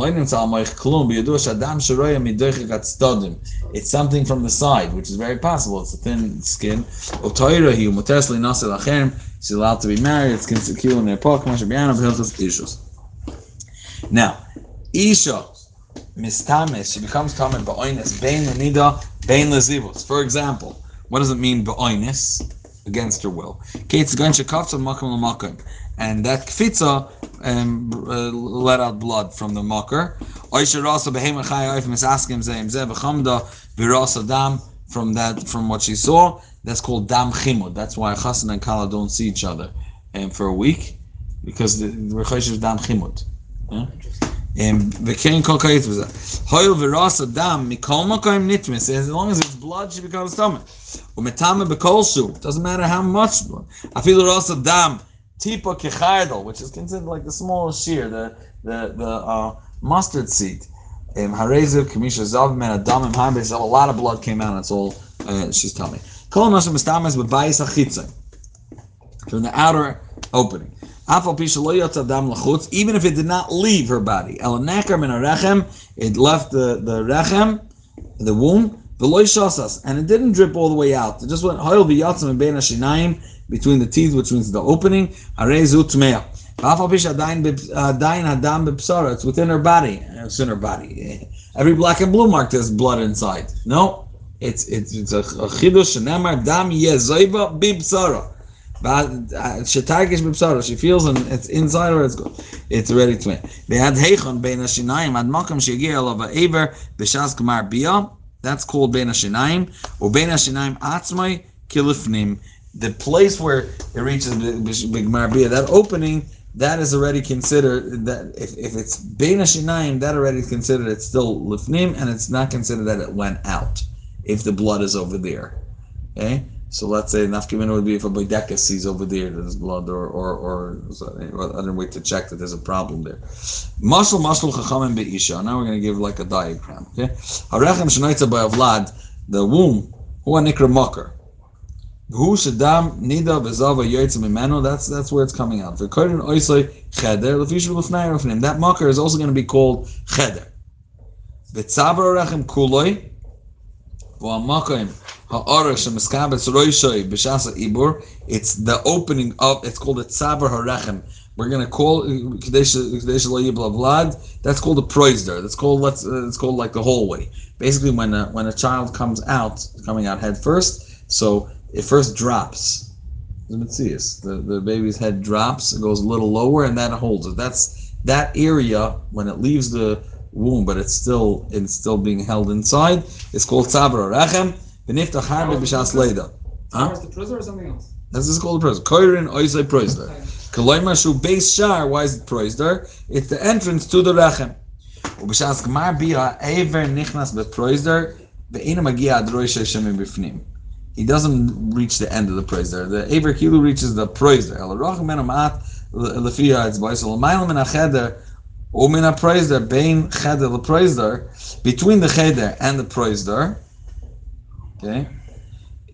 something from the side, which is very possible. It's a thin skin. She's allowed to be married. It's concealed in their pocket. Now, Isha mistamis, she becomes tamid ba'oinis, bein lenida, bein lezivus. For example, what does it mean ba'oinis? Against her will. Kate's going to kafta makom l'makom. And that kfitza um, uh, let out blood from the mocker. Oisha rasa behema chayoif misaskim zeim ze v'chamda virasa dam from that from what she saw. That's called dam chimud. That's why Chassan and Kala don't see each other um, for a week because the Rechosh is dam chimud. V'kein kol kayit v'zeh. Hoil v'rasa dam mikol makoim nitmis. As long as it's blood, she becomes tumah. Umetame b'kol shu. Doesn't matter how much blood. Afilu rasa dam kechardal, which is considered like the smallest shear, the the the uh, mustard seed. Harezu kamisha zav men adamim harbis. A lot of blood came out. That's all uh, she's telling me. Kol nashim mistamas b'bayis achitzay. From the outer opening. Even if it did not leave her body, it left the, the rechem, the womb, and it didn't drip all the way out. It just went between the teeth, which means the opening. Uh, it's within her body. It's in her body. Every black and blue mark there's blood inside. No, it's it's it's a chidush. Dam yezoiva bibsara. Shetagish b'psara. She feels and it's inside her. It's good. It's ready to make. They had heichon bein hashinayim ad makam shegier alav ha'ever b'shas gmar bia. That's called bein hashinayim. Or bein hashinayim atzmai kilifnim. The place where it reaches b'gmar bia, that opening, that is already considered that if, if it's bein hashinayim, that already is considered it's still lifnim, and it's not considered that it went out if the blood is over there. Okay. So let's say nafkamina would be if a boideka sees over there that there's blood, or or or, other way to check that there's a problem there. Mashal mashal chachamim beisha. Now we're going to give like a diagram. Okay, harechem shenoitza by avlad, the womb, who a nikra makar. Who shadam nida bezava yoytza mimeno. That's that's where it's coming out. V'korin oisay cheder lefishu lefnei rofnim. That makar is also going to be called cheder. V'tzavar rechem kuloi. V'amakim it's the opening of, it's called a tzavar harechem. We're going to call Kadesh Vlad. That's called a proizder. That's called let's. Uh, it's called like the hallway. Basically, when a, when a child comes out, coming out head first, so it first drops. The the baby's head drops. It goes a little lower, and that holds it. That's that area when it leaves the womb, but it's still it's still being held inside. It's called tzavar harechem. V'niftach harbe b'shas leida. Huh? the prison or something else? This is called a prison. Koirin oisei proister. Kaloima shu beis shar. Why is it proister? It's the entrance to the rechem. ובשעת גמר בירה, עבר נכנס בפרויזדר, ואינו מגיע עד רוישה שמן בפנים. He doesn't reach the end of the proizer. The Aver Kilu reaches the proizer. El roch meno maat lefia hatzboy. So l'mayel min ha'cheder, or min ha'proizer, bein cheder leproizer, between the cheder and the proizer, Okay.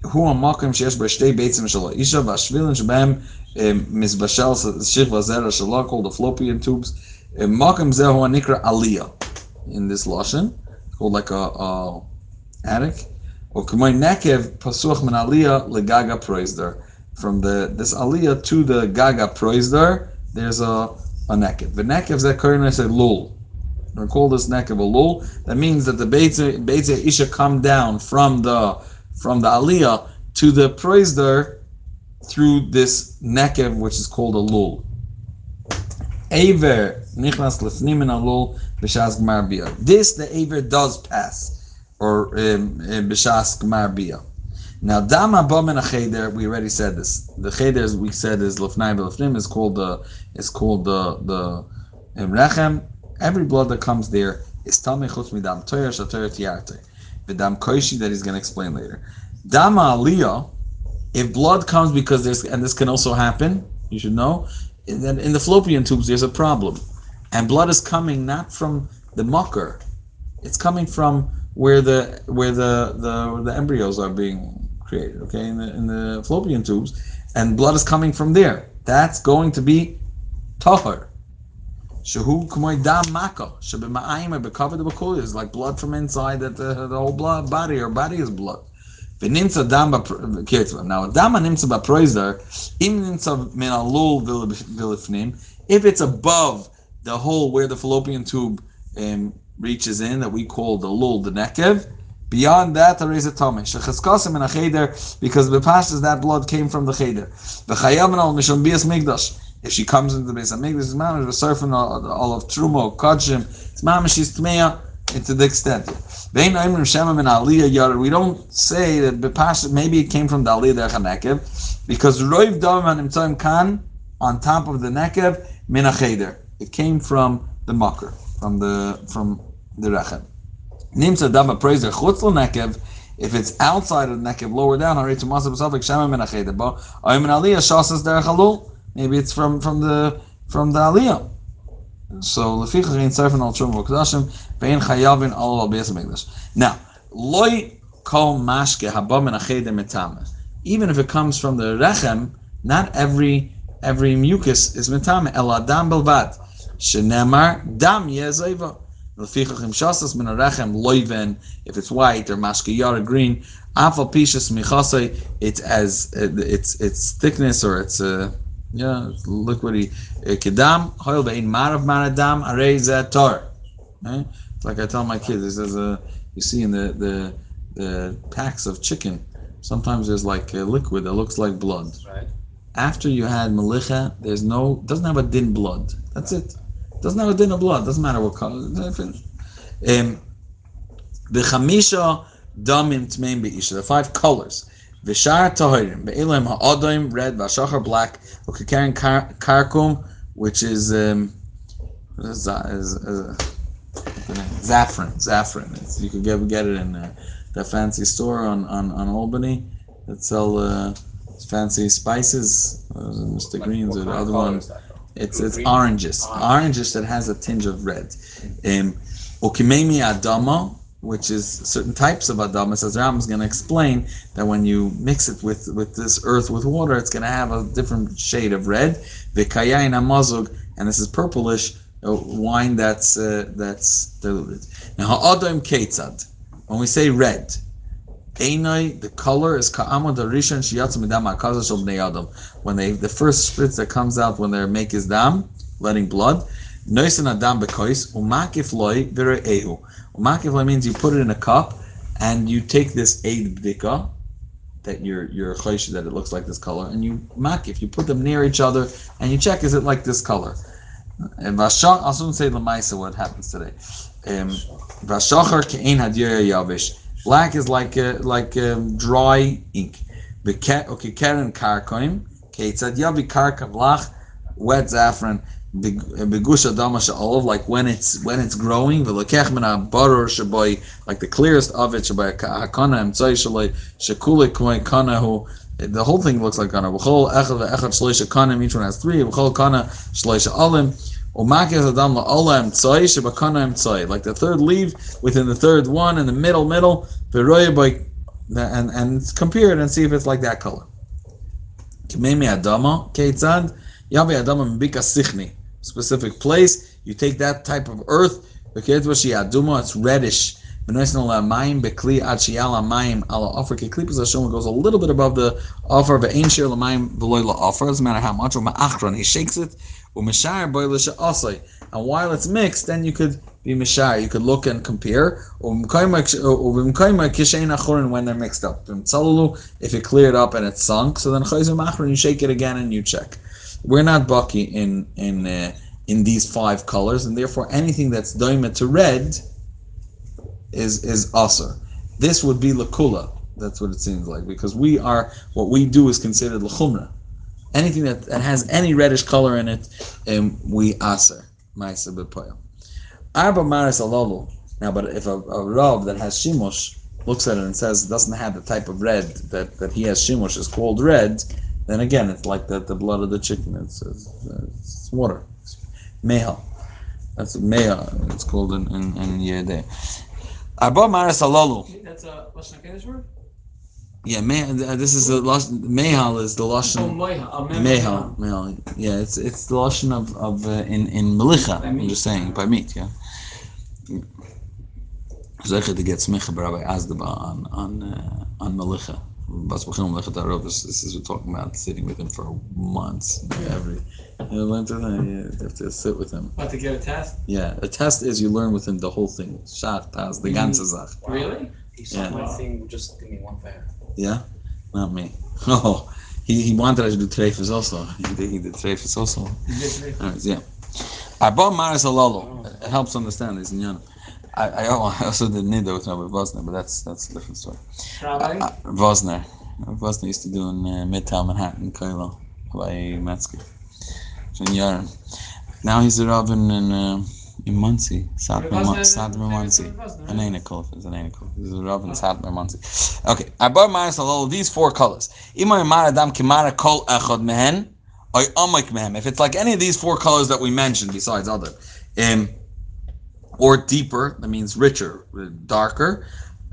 Who are Makim Shesh by Shte Beitzim Shalah? Isha Vashvilin Shabam Mizbashal Shiv Vazera Shalah called the fallopian tubes. Makim Zehu Anikra Aliyah in this Lashon called like a, attic. Or Kumay Nakev Pasuach Min Aliyah Legaga Proizder. From the this Aliyah to the Gaga Proizder, there's a, a Nakev. The Nakev Zekarin is a Lul. We call this nekev a lul. That means that the beitze isha come down from the from the aliyah to the proizder through this nekev, which is called a lul. Aver nichnas lefnim in a lul b'shas gmar bia. This the aver does pass, or um, um, b'shas gmar bia. Now dama bomen a cheder. We already said this. The cheder we said is lefnai b'lefnim is called the is called the the um, rechem. Every blood that comes there is tamei chutz midam toyer shatoyer tiyarte the dam koishi that he's going to explain later. Dama aliyah, if blood comes because there's, and this can also happen, you should know, in the, in the fallopian tubes there's a problem. And blood is coming not from the mucker, it's coming from where the where the, the, the embryos are being created, okay, in the, in the fallopian tubes, and blood is coming from there. That's going to be tahar. Shahu kumoy dam maka. Shabima'ayim are covered with is like blood from inside that the, the whole blood body or body is blood. V'nimtza dam b'kitzva. Now dam nimtza b'proizer im nimtza min alul vilifnim. If it's above the hole where the fallopian tube um, reaches in that we call the lul, the nekev. Beyond that, there is a tummy. Shecheskasim in a cheder because the pashas that blood came from the cheder. V'chayav al mishum bias migdash. If she comes into the base of migdash, it's mamish v'surfing all, of trumo, kodshim. It's mamish she's tmeya into the extent. We don't say that bepashas maybe it came from the aliyah derech nekev because roiv dam and imtzoim kan on top of the nekev min a. It came from the makar, from the from the rechem. Nimtza dama praiser chutz nekev. If it's outside of the nekev, lower down, harei tumasa b'safik shema min acheder. But an aliyah shasas derech halul. Maybe it's from from the from the aliyah. So lefichach ein tzarfen al trum v'kodashim vein chayavin al al beis hamikdash. Now loy kol mashke haba min acheder metame. Even if it comes from the rechem, not every every mucus is metame. El adam belvad. Shenemar dam yezeva. Lefichach im shasas min arechem loiven. If it's white or mashkiyara green, afal pishas michasei. It's as its its thickness or its uh, yeah it's liquidy. Uh, Kedam hoil bein marav maradam arei zeh tor. Eh? It's like I tell my kids. There's a you see in the the the packs of chicken. Sometimes there's like a liquid that looks like blood. Right. After you had malicha, there's no doesn't have a din blood. That's it. Doesn't have a din of blood. Doesn't matter what color. Um, the chamisha damim tmeim beisha. The five colors. Vishar tahirim. Be'ilim ha'adoim red. Vashachar black. Ukikarin kar- karkum, which is um, is that? Is, is, Zaffron. Zaffron. It's, you could get get it in uh, that fancy store on on, on Albany that sell uh, fancy spices. Uh, Mr. Green's or the other one. It's it's Green? oranges, oranges that has a tinge of red. Um, Okimemi adama, which is certain types of adama. Says Ram is going to explain that when you mix it with with this earth with water, it's going to have a different shade of red. Vikayain amazug, and this is purplish wine that's uh, that's diluted. Now ha'adam ketzad. When we say red, Einai, the color is ka'amad rishon shiyatz midam ha'kaza shel adam. When they, the first spritz that comes out when their make is dam, letting blood, noisin adam bekois, umakif loy ehu. Umakif means you put it in a cup, and you take this aid bdika, that you're you're that it looks like this color, and you makif, you put them near each other, and you check is it like this color. And vashach, I'll soon say lemaisa what happens today. Um, Vashachar ke'ein hadir yavish. Black is like like um, dry ink. Okay, keren karkoim. Ketzad yavi karkam lach. Wet saffron. Beg- Begush adama she'olav. Like when it's when it's growing. V'lekech min ha'baror shaboy. Like the clearest of it shaboy hakana emtzai shaloi shekule koi kanahu. The whole thing looks like kana. V'chol echad ve'echad shloisha kana. Each one has three. V'chol kana shloisha alim. Umakis adam la'olam tzoi shebakana tzoi. Like the third leaf within the third one in the middle, middle. V'roya by and and compare it and see if it's like that color. Kimemi adama keitzad yavi adama mbika sichni. Specific place. You take that type of earth. It's reddish. Hashem goes a little bit above the offer. Doesn't matter how much. Or. He shakes it. And while it's mixed, then you could be mishar. You could look and compare. U'm u'm Kishein achorin when they're mixed up. Umtzalulu, if it cleared up and it's sunk, so then you shake it again and you check. We're not bucky in in uh, in these five colors, and therefore anything that's doima to red is is aser. This would be lakula. That's what it seems like because we are what we do is considered lachumra anything that, that has any reddish color in it, um, we aser ma'aser b'poyel. Arba maris alalu. Now, but if a, a rav that has shimush looks at it and says it doesn't have the type of red that, that he has shimush is called red, then again it's like the, the blood of the chicken. It's, it's, it's water. Mehal. That's meha. It's called in in, in Yedeh. Arba maris alalu. That's a Lashon HaKodesh word? Yeah, meh, this is the lashon. Mehal is the lashon. Oh, Mehal, Mehal. Yeah, it's it's the lashon of of uh, in in Melicha. I'm just saying by meat. Yeah. Zecher to get smicha b'Rabbi Azdaba on on uh, on Melicha. Bas b'chilum Melicha Tarov. This this is we're talking about sitting with him for months every You learn to that. You have to sit with him. What, to get a test? Yeah, a test is you learn with him the whole thing. Shot, pass, the ganze mm. Sach. Really? He saw Yeah. my thing. Just give me one favor. Yeah, not me. <laughs> Oh, he, he wanted us to do treifas also. <laughs> He did, he did treifas also. You did today? Alright, yeah. Abba Maris Alolo. It helps understand this. in I, I <laughs> also did Nida with Rabbi Vosner, but that's that's a different story. Rabbi? Uh, Vosner. Vosner used to do in uh, Midtown Manhattan, Kailo, by Metzger. Now he's a Rabin in, uh, in Monsey, Satmar Rabbi Mun- Vosner- Satmar Monsey. Rabbi Vosner. An Anakel, is an Anakel. He's a Rabin Satmar Monsey. Okay, I Abba Maris Alolo, these four colors. Ima Yamar Adam Kimara Kol Echad Mehen, or Amak Mehem. If it's like any of these four colors that we mentioned, besides other, um, or deeper, that means richer, darker.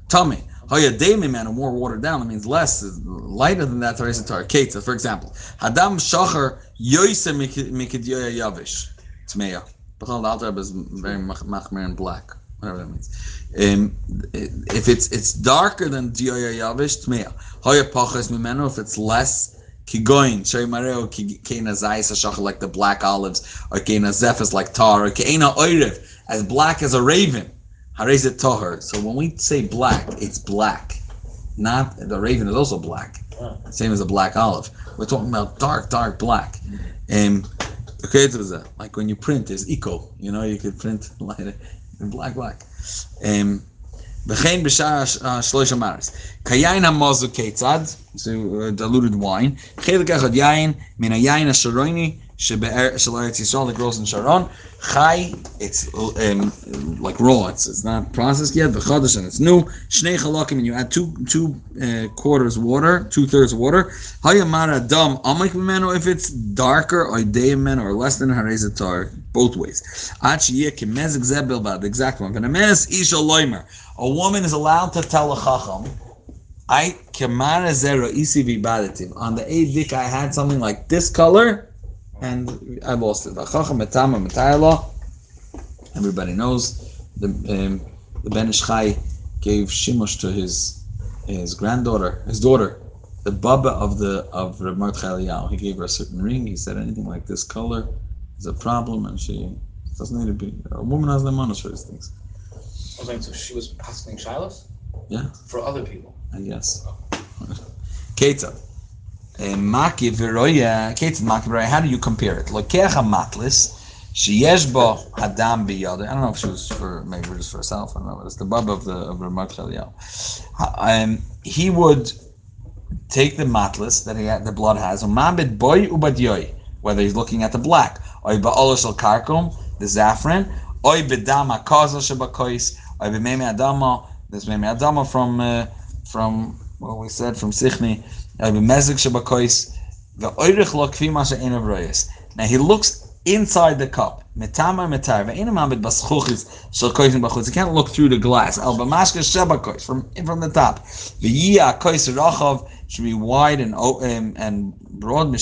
Tell me, Haya Demi man, or more watered down, that means less, lighter than that. Teresa Tar. Kate, for example, Hadam Shachar Yoise Mikidyoya Yavish. Tmeya. Bechal the Alter is very machmer in black, whatever that means. Um, if it's it's darker than Dyoya Yavish, Tmeya. Haya Pachas Mimeno, if it's less. Kigoin, Shari Mareo, Kena Zayis like the black olives, or Kena Zephys, like tar, or Kena Oirev, as black as a raven. Harezet Tahar. So when we say black, it's black. Not the raven is also black. Same as a black olive. We're talking about dark, dark black. Um okay, so that like when you print there's eco, you know, you could print <laughs> like in black black. Um וכן בשער שלוש המארס. כיין המוזו כיצד, זה uh, diluted wine, חלק אחד יין מן היין השרוני Shalaretz Yisrael that grows in Sharon. Chai, it's um, like raw. It's, it's not processed yet. V'chadash and it's new. Shnei halakim and you add two two uh, quarters water, two thirds water. Hayamara dam amik b'menu if it's darker or men or less than harezatar both ways. Ad kimezik kemezek the exact one. V'nemes isha loimer. A woman is allowed to tell a chacham. I kemara zera isi. On the eighth I had something like this color and I lost it. Chacham metama metayla. Everybody knows the um, the Ben Ish Chai gave shimush to his his granddaughter, his daughter, the baba of the of Reb Mordechai Eliyahu. He gave her a certain ring. He said anything like this color is a problem, and she doesn't need to be. A woman has the money for these things. I was like, so she was passing shilas Yeah. for other people. I guess. Ketzad. Maki v'roya, ketzad maki v'roya, how do you compare it? Lokech matlis, sheyesh bo adam biyad. I don't know if she was for, maybe just for herself, I don't know, it's the bub of the, of Chaliel. Um, he would take the matlis that he had, the blood has, umabit boy ubad yoy, whether he's looking at the black, oy ba'olosh al karkum, the saffron, oy bedam ha'kazel shebakois, oy b'meme adama, there's meme adama from, uh, from what we said from Sichni, the. Now he looks inside the cup. Koisin can't look through the glass. From from the top. Rachav should be wide and um, and broad.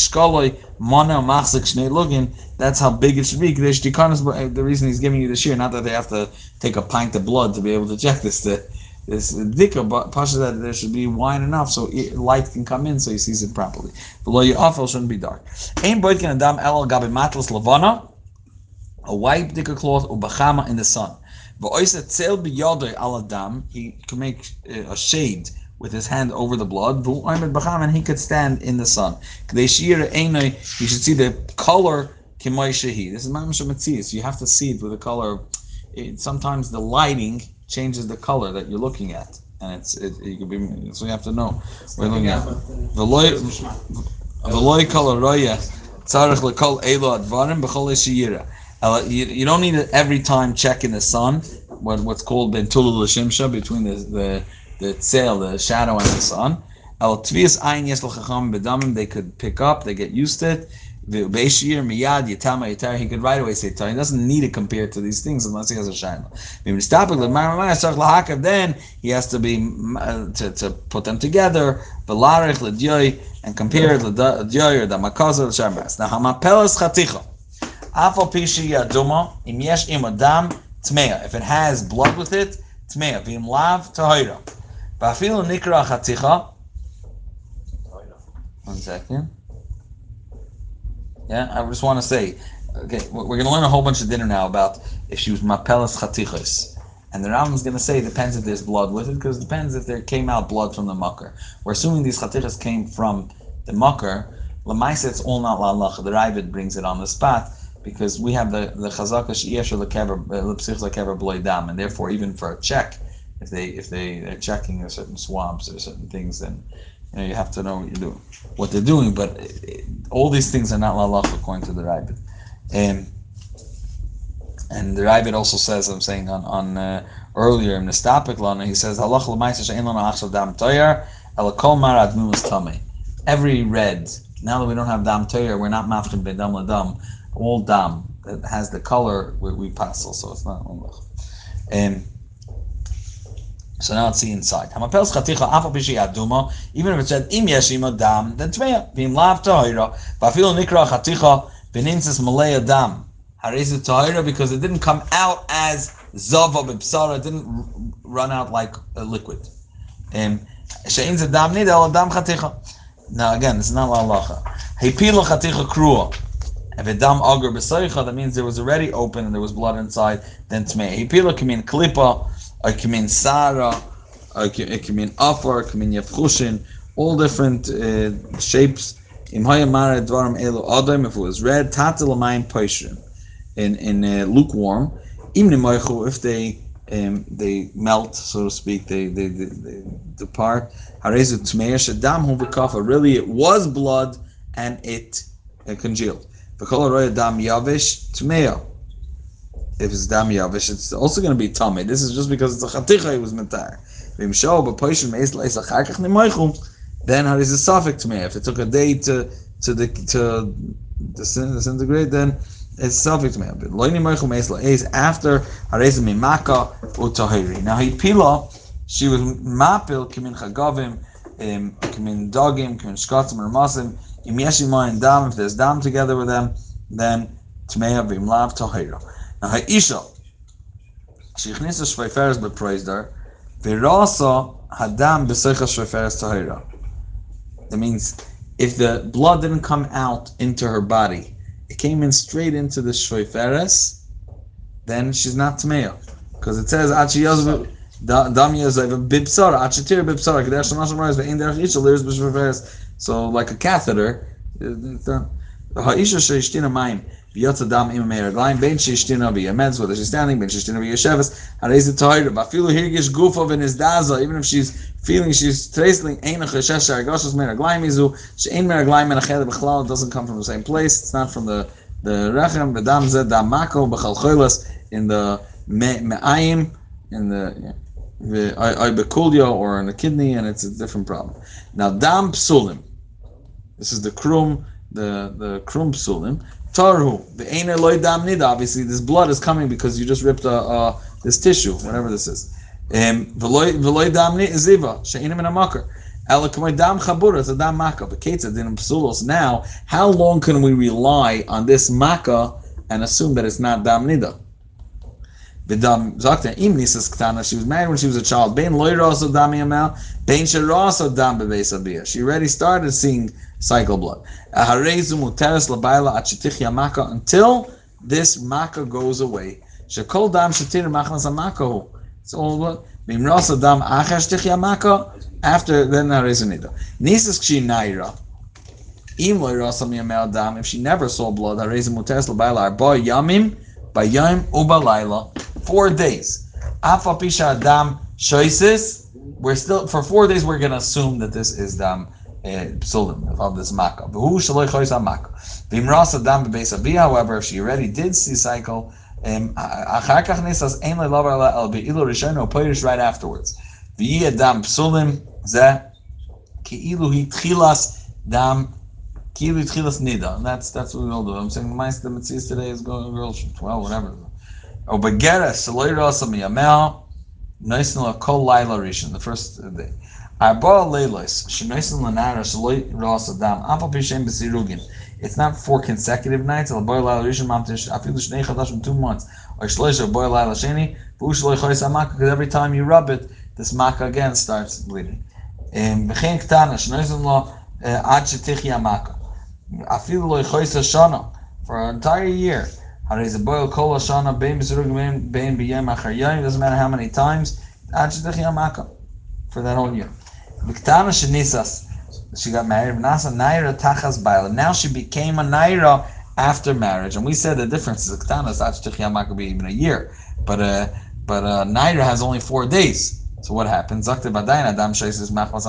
That's how big it should be. The reason he's giving you this year, not that they have to take a pint of blood to be able to check this. The, this dika, but pasha that there should be wine enough so light can come in so he sees it properly. Below your awful shouldn't be dark. Ein boitkin adam el gabi matlas lavana, a white dika cloth ubachama in the sun. V'oisa tzel biyodoi al adam, he can make uh, a shade with his hand over the blood. V'oimed bachama, and he could stand in the sun. K'dei einoi, you should see the color kimoi shehi. This is mamash matzias. You have to see it with the color. It, sometimes the lighting changes the color that you're looking at, and it's it, you could be so you have to know. We're looking at v'loi kol roya tzarich lekol elo advarim b'chol shiyira. Uh, You, don't need to every time check in the sun, what what's called bentulu l'shimsha between the the the tzel, the shadow, and the sun. El tvias ayin yes l'chacham bedamim. They could pick up. They get used to it. Beishir miyad yitama yitar. He could right away say tar. He doesn't need to compare to these things unless he has a shayla. Then he has to be uh, to, to put them together. Velarich ledyoy and compare ledyoy or the makazer l'sharbas. Now hamapelas chaticha. Afal pishi yaduma im yesh im adam tmeya. If it has blood with it, tmeya. Vim lav tahira. Ba'afilu nikra chaticha. One second. Yeah, I just want to say, okay, we're going to learn a whole bunch of dinner now about if she was mapelas chatichas. And the Rambam is going to say it depends if there's blood with it, because it depends if there came out blood from the mucker. We're assuming these chatichas came from the mucker. Lamaisa, it's all not la'alach. The Raavad brings it on the spot because we have the the chazaka she'yesh lekever lekever uh, bloidam, and therefore even for a check, if they if they are checking certain swamps or certain things, then you know you have to know what you're doing, what they're doing. But it, it, all these things are not la'alach according to the Raavad. Um, and the Raavad also says, I'm saying on, on uh, earlier in the Stapik Lana, he says, Halach l'maisa she'en lana dam tamei. Every red, now that we don't have dam toyar, we're not mafkin ben dam ladam, all dam that has the color we, we pass also, it's not umlach. Um, so now let's see inside. Even if it said im yeshima dam, then tmeya, vim lav tohira, vafil nikra chaticha, beninsis malay dam. Harizu Tahira because it didn't come out as Zava Bipsara, it didn't run out like a liquid. Um, Shein Zadam Nida Adam Chaticha. Now again, it's not La'alacha. Hepila Chaticha Krua. If a dam agar b'soicha, that means there was already open and there was blood inside, then tmei. Hepila can mean klipa, it can mean sara, or it can, mean afar, it can mean yafchushin, all different uh, shapes. Im hayamara dvarim elu adam, if it was red, tatil amayim poishrim in in uh, lukewarm. Even if they um, they melt, so to speak, they they, they, depart. Harezu tmeir shadam hu b'kafa. Really, it was blood and it uh, congealed. V'kol dam yavish tmeir. If it's dam yavish, it's also going to be tummy. This is just because it's a chaticha. It was kach. Then how is a suffix tmeir? If it took a day to to the to disintegrate, then it's suffix me'al. But loini moichu me'esla is after hareza mimaka utahiri. Now he pila, she was mapil kimin chagavim, um, kimin dogim, kimin shkatim or masim. Im yeshima and. If there's dam together with them, then tmeya vim lav tahira. Ha'isha, chnisa shveiferes bepraisdar, virasa hadam b'seicha shveiferes tahira. That means if the blood didn't come out into her body, it came in straight into the shveiferes, then she's not tmeya. Because it says, Achi yazvu. So like a catheter, v'yotza dam ima me'eraglayim, ben sheishtina v'yamedz, whether she's standing, ben sheishtina v'yasheves, harezi tahira, ba'filu hirgish gufa v'nizdaza, even if she's feeling she's tracing einach cheshesh argoshos meraglayim izu, she'ein meraglayim menachel b'chlal, it doesn't come from the same place, it's not from the the rechem, the dam zed dam mako, b'chalchoilas, in the me- me'ayim, in the the ibekulya or in the kidney, and it's a different problem. Now dam psulim, this is the krum, the the krum psulim. Tarhu, the einer loy dam nida. Obviously, this blood is coming because you just ripped a, a this tissue, whatever this is. Um, v'loy dam ziva hamakar. Ela k'moy dam chabura, it's a dam maka. But ketza din psulos. Now, how long can we rely on this maka and assume that it's not dam? V'dam zakta im nisas ktana. She was married when she was a child. Bein loy rasa dam yamal. Bein sherasa dam bebeis abiyah. She already started seeing cycle blood. Aharezu muteres labayla achitich yamaka until this maka goes away. Shekol dam shatir machnas amakahu. It's all what bimrasa dam achash tich yamaka. After then harezu nida. Nisas kshi naira. Im rasa miyamel dam. If she never saw blood, harezu muteres labayla arba yamim bayam ubalayla. Four days. Afa pisha dam shoisis. We're still for four days. We're gonna assume that this is dam psulim of this makkah. V'hu shaloi chois makkah. V'imras adam bebeis abiyah. However, if she already did see cycle, um, kach nisas ein el be'ilu rishon or poirish right afterwards. V'yi adam psulim zeh ki'ilu hi tchilas dam ki'ilu tchilas nida. And that's that's what we all do. I'm saying the mice the mitzvahs today is going girls well whatever. Oh, begera shaloi rasa miyamel. Nice and kol laila rishon the first day. Arba leilos shenoisen lanara shaloi ras adam afal pishem besirugin. It's not four consecutive nights. Al boy laila rishon mamtish afilu shnei chadashim two months. Or shloisha boy laila sheni v'u shaloi chois amaka because every time you rub it, this maka again starts bleeding. V'chein ktana shenoisen lo uh, ad shetich yamaka. For an entire year. Doesn't matter how many times. For that whole year. She got married. Now she became a naira after marriage, and we said the difference is Ktana is even a year, but uh, but uh, naira has only four days. So what happens? Zakte badayin adam sheises machmas.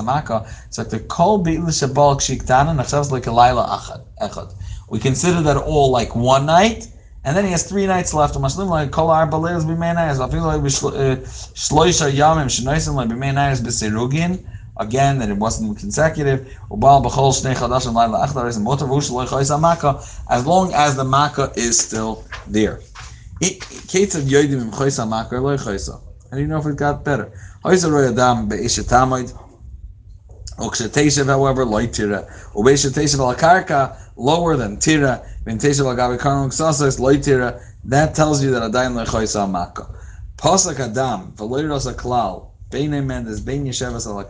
Zakte kol be'il shabal kshiktana nachshavs like a laila achad. echad. We consider that all like one night, and then he has three nights left. Mashlim like kol arba leilas b'meinayas. Vafil like uh, shloisha yamim shenoisim like b'meinayas b'serugin. Again, that it wasn't consecutive. As long as the maka is still there. How do you know if it got better? However, loy tira. Or be'isheteshev al karka, lower than tira. Ben teshev al loy tira. That tells you that adayin loy choisa amaka. Pasak adam, v'loy rosa klal, beine mendes, bein yeshevas al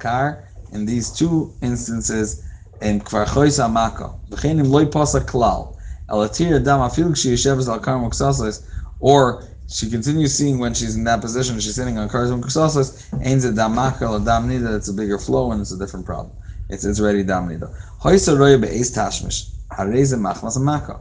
in these two instances, in kvar choisa amaka. V'chenim loy pasak klal. El atira adam afil kshi yeshevas al karnung or she continues seeing when she's in that position, she's sitting on cars and kusasas, ain't it damaka or dam nida, it's a bigger flow and it's a different problem. It's it's already dam nida. Hoysa roya be'ez tashmish, hareze machmas amaka.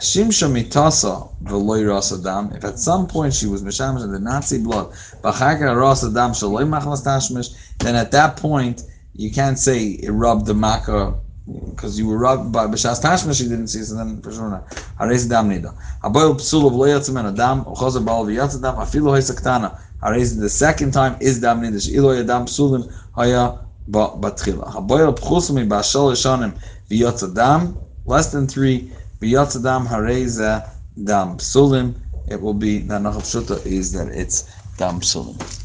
Shimsha mitasa v'loy rasa dam. If at some point she was mishamish and did not see blood, b'chaka rasa dam shaloy machmas tashmish, then at that point you can't say it rubbed the makkah because you were rubbed by b'shas tashmish she didn't see so then not. Hareze dam nida. Haboil psul of lo yatzamen adam uchazer bal v'yatz adam afilu hoysa ktana. Hareze the second time is dam nida she'ilo yadam psulim haya batchila. Haboil pchus mi b'ashal yishanim v'yatz adam less than three v'yatz adam hareze dam psulim. It will be the nachav shuta is that it's dam psulim.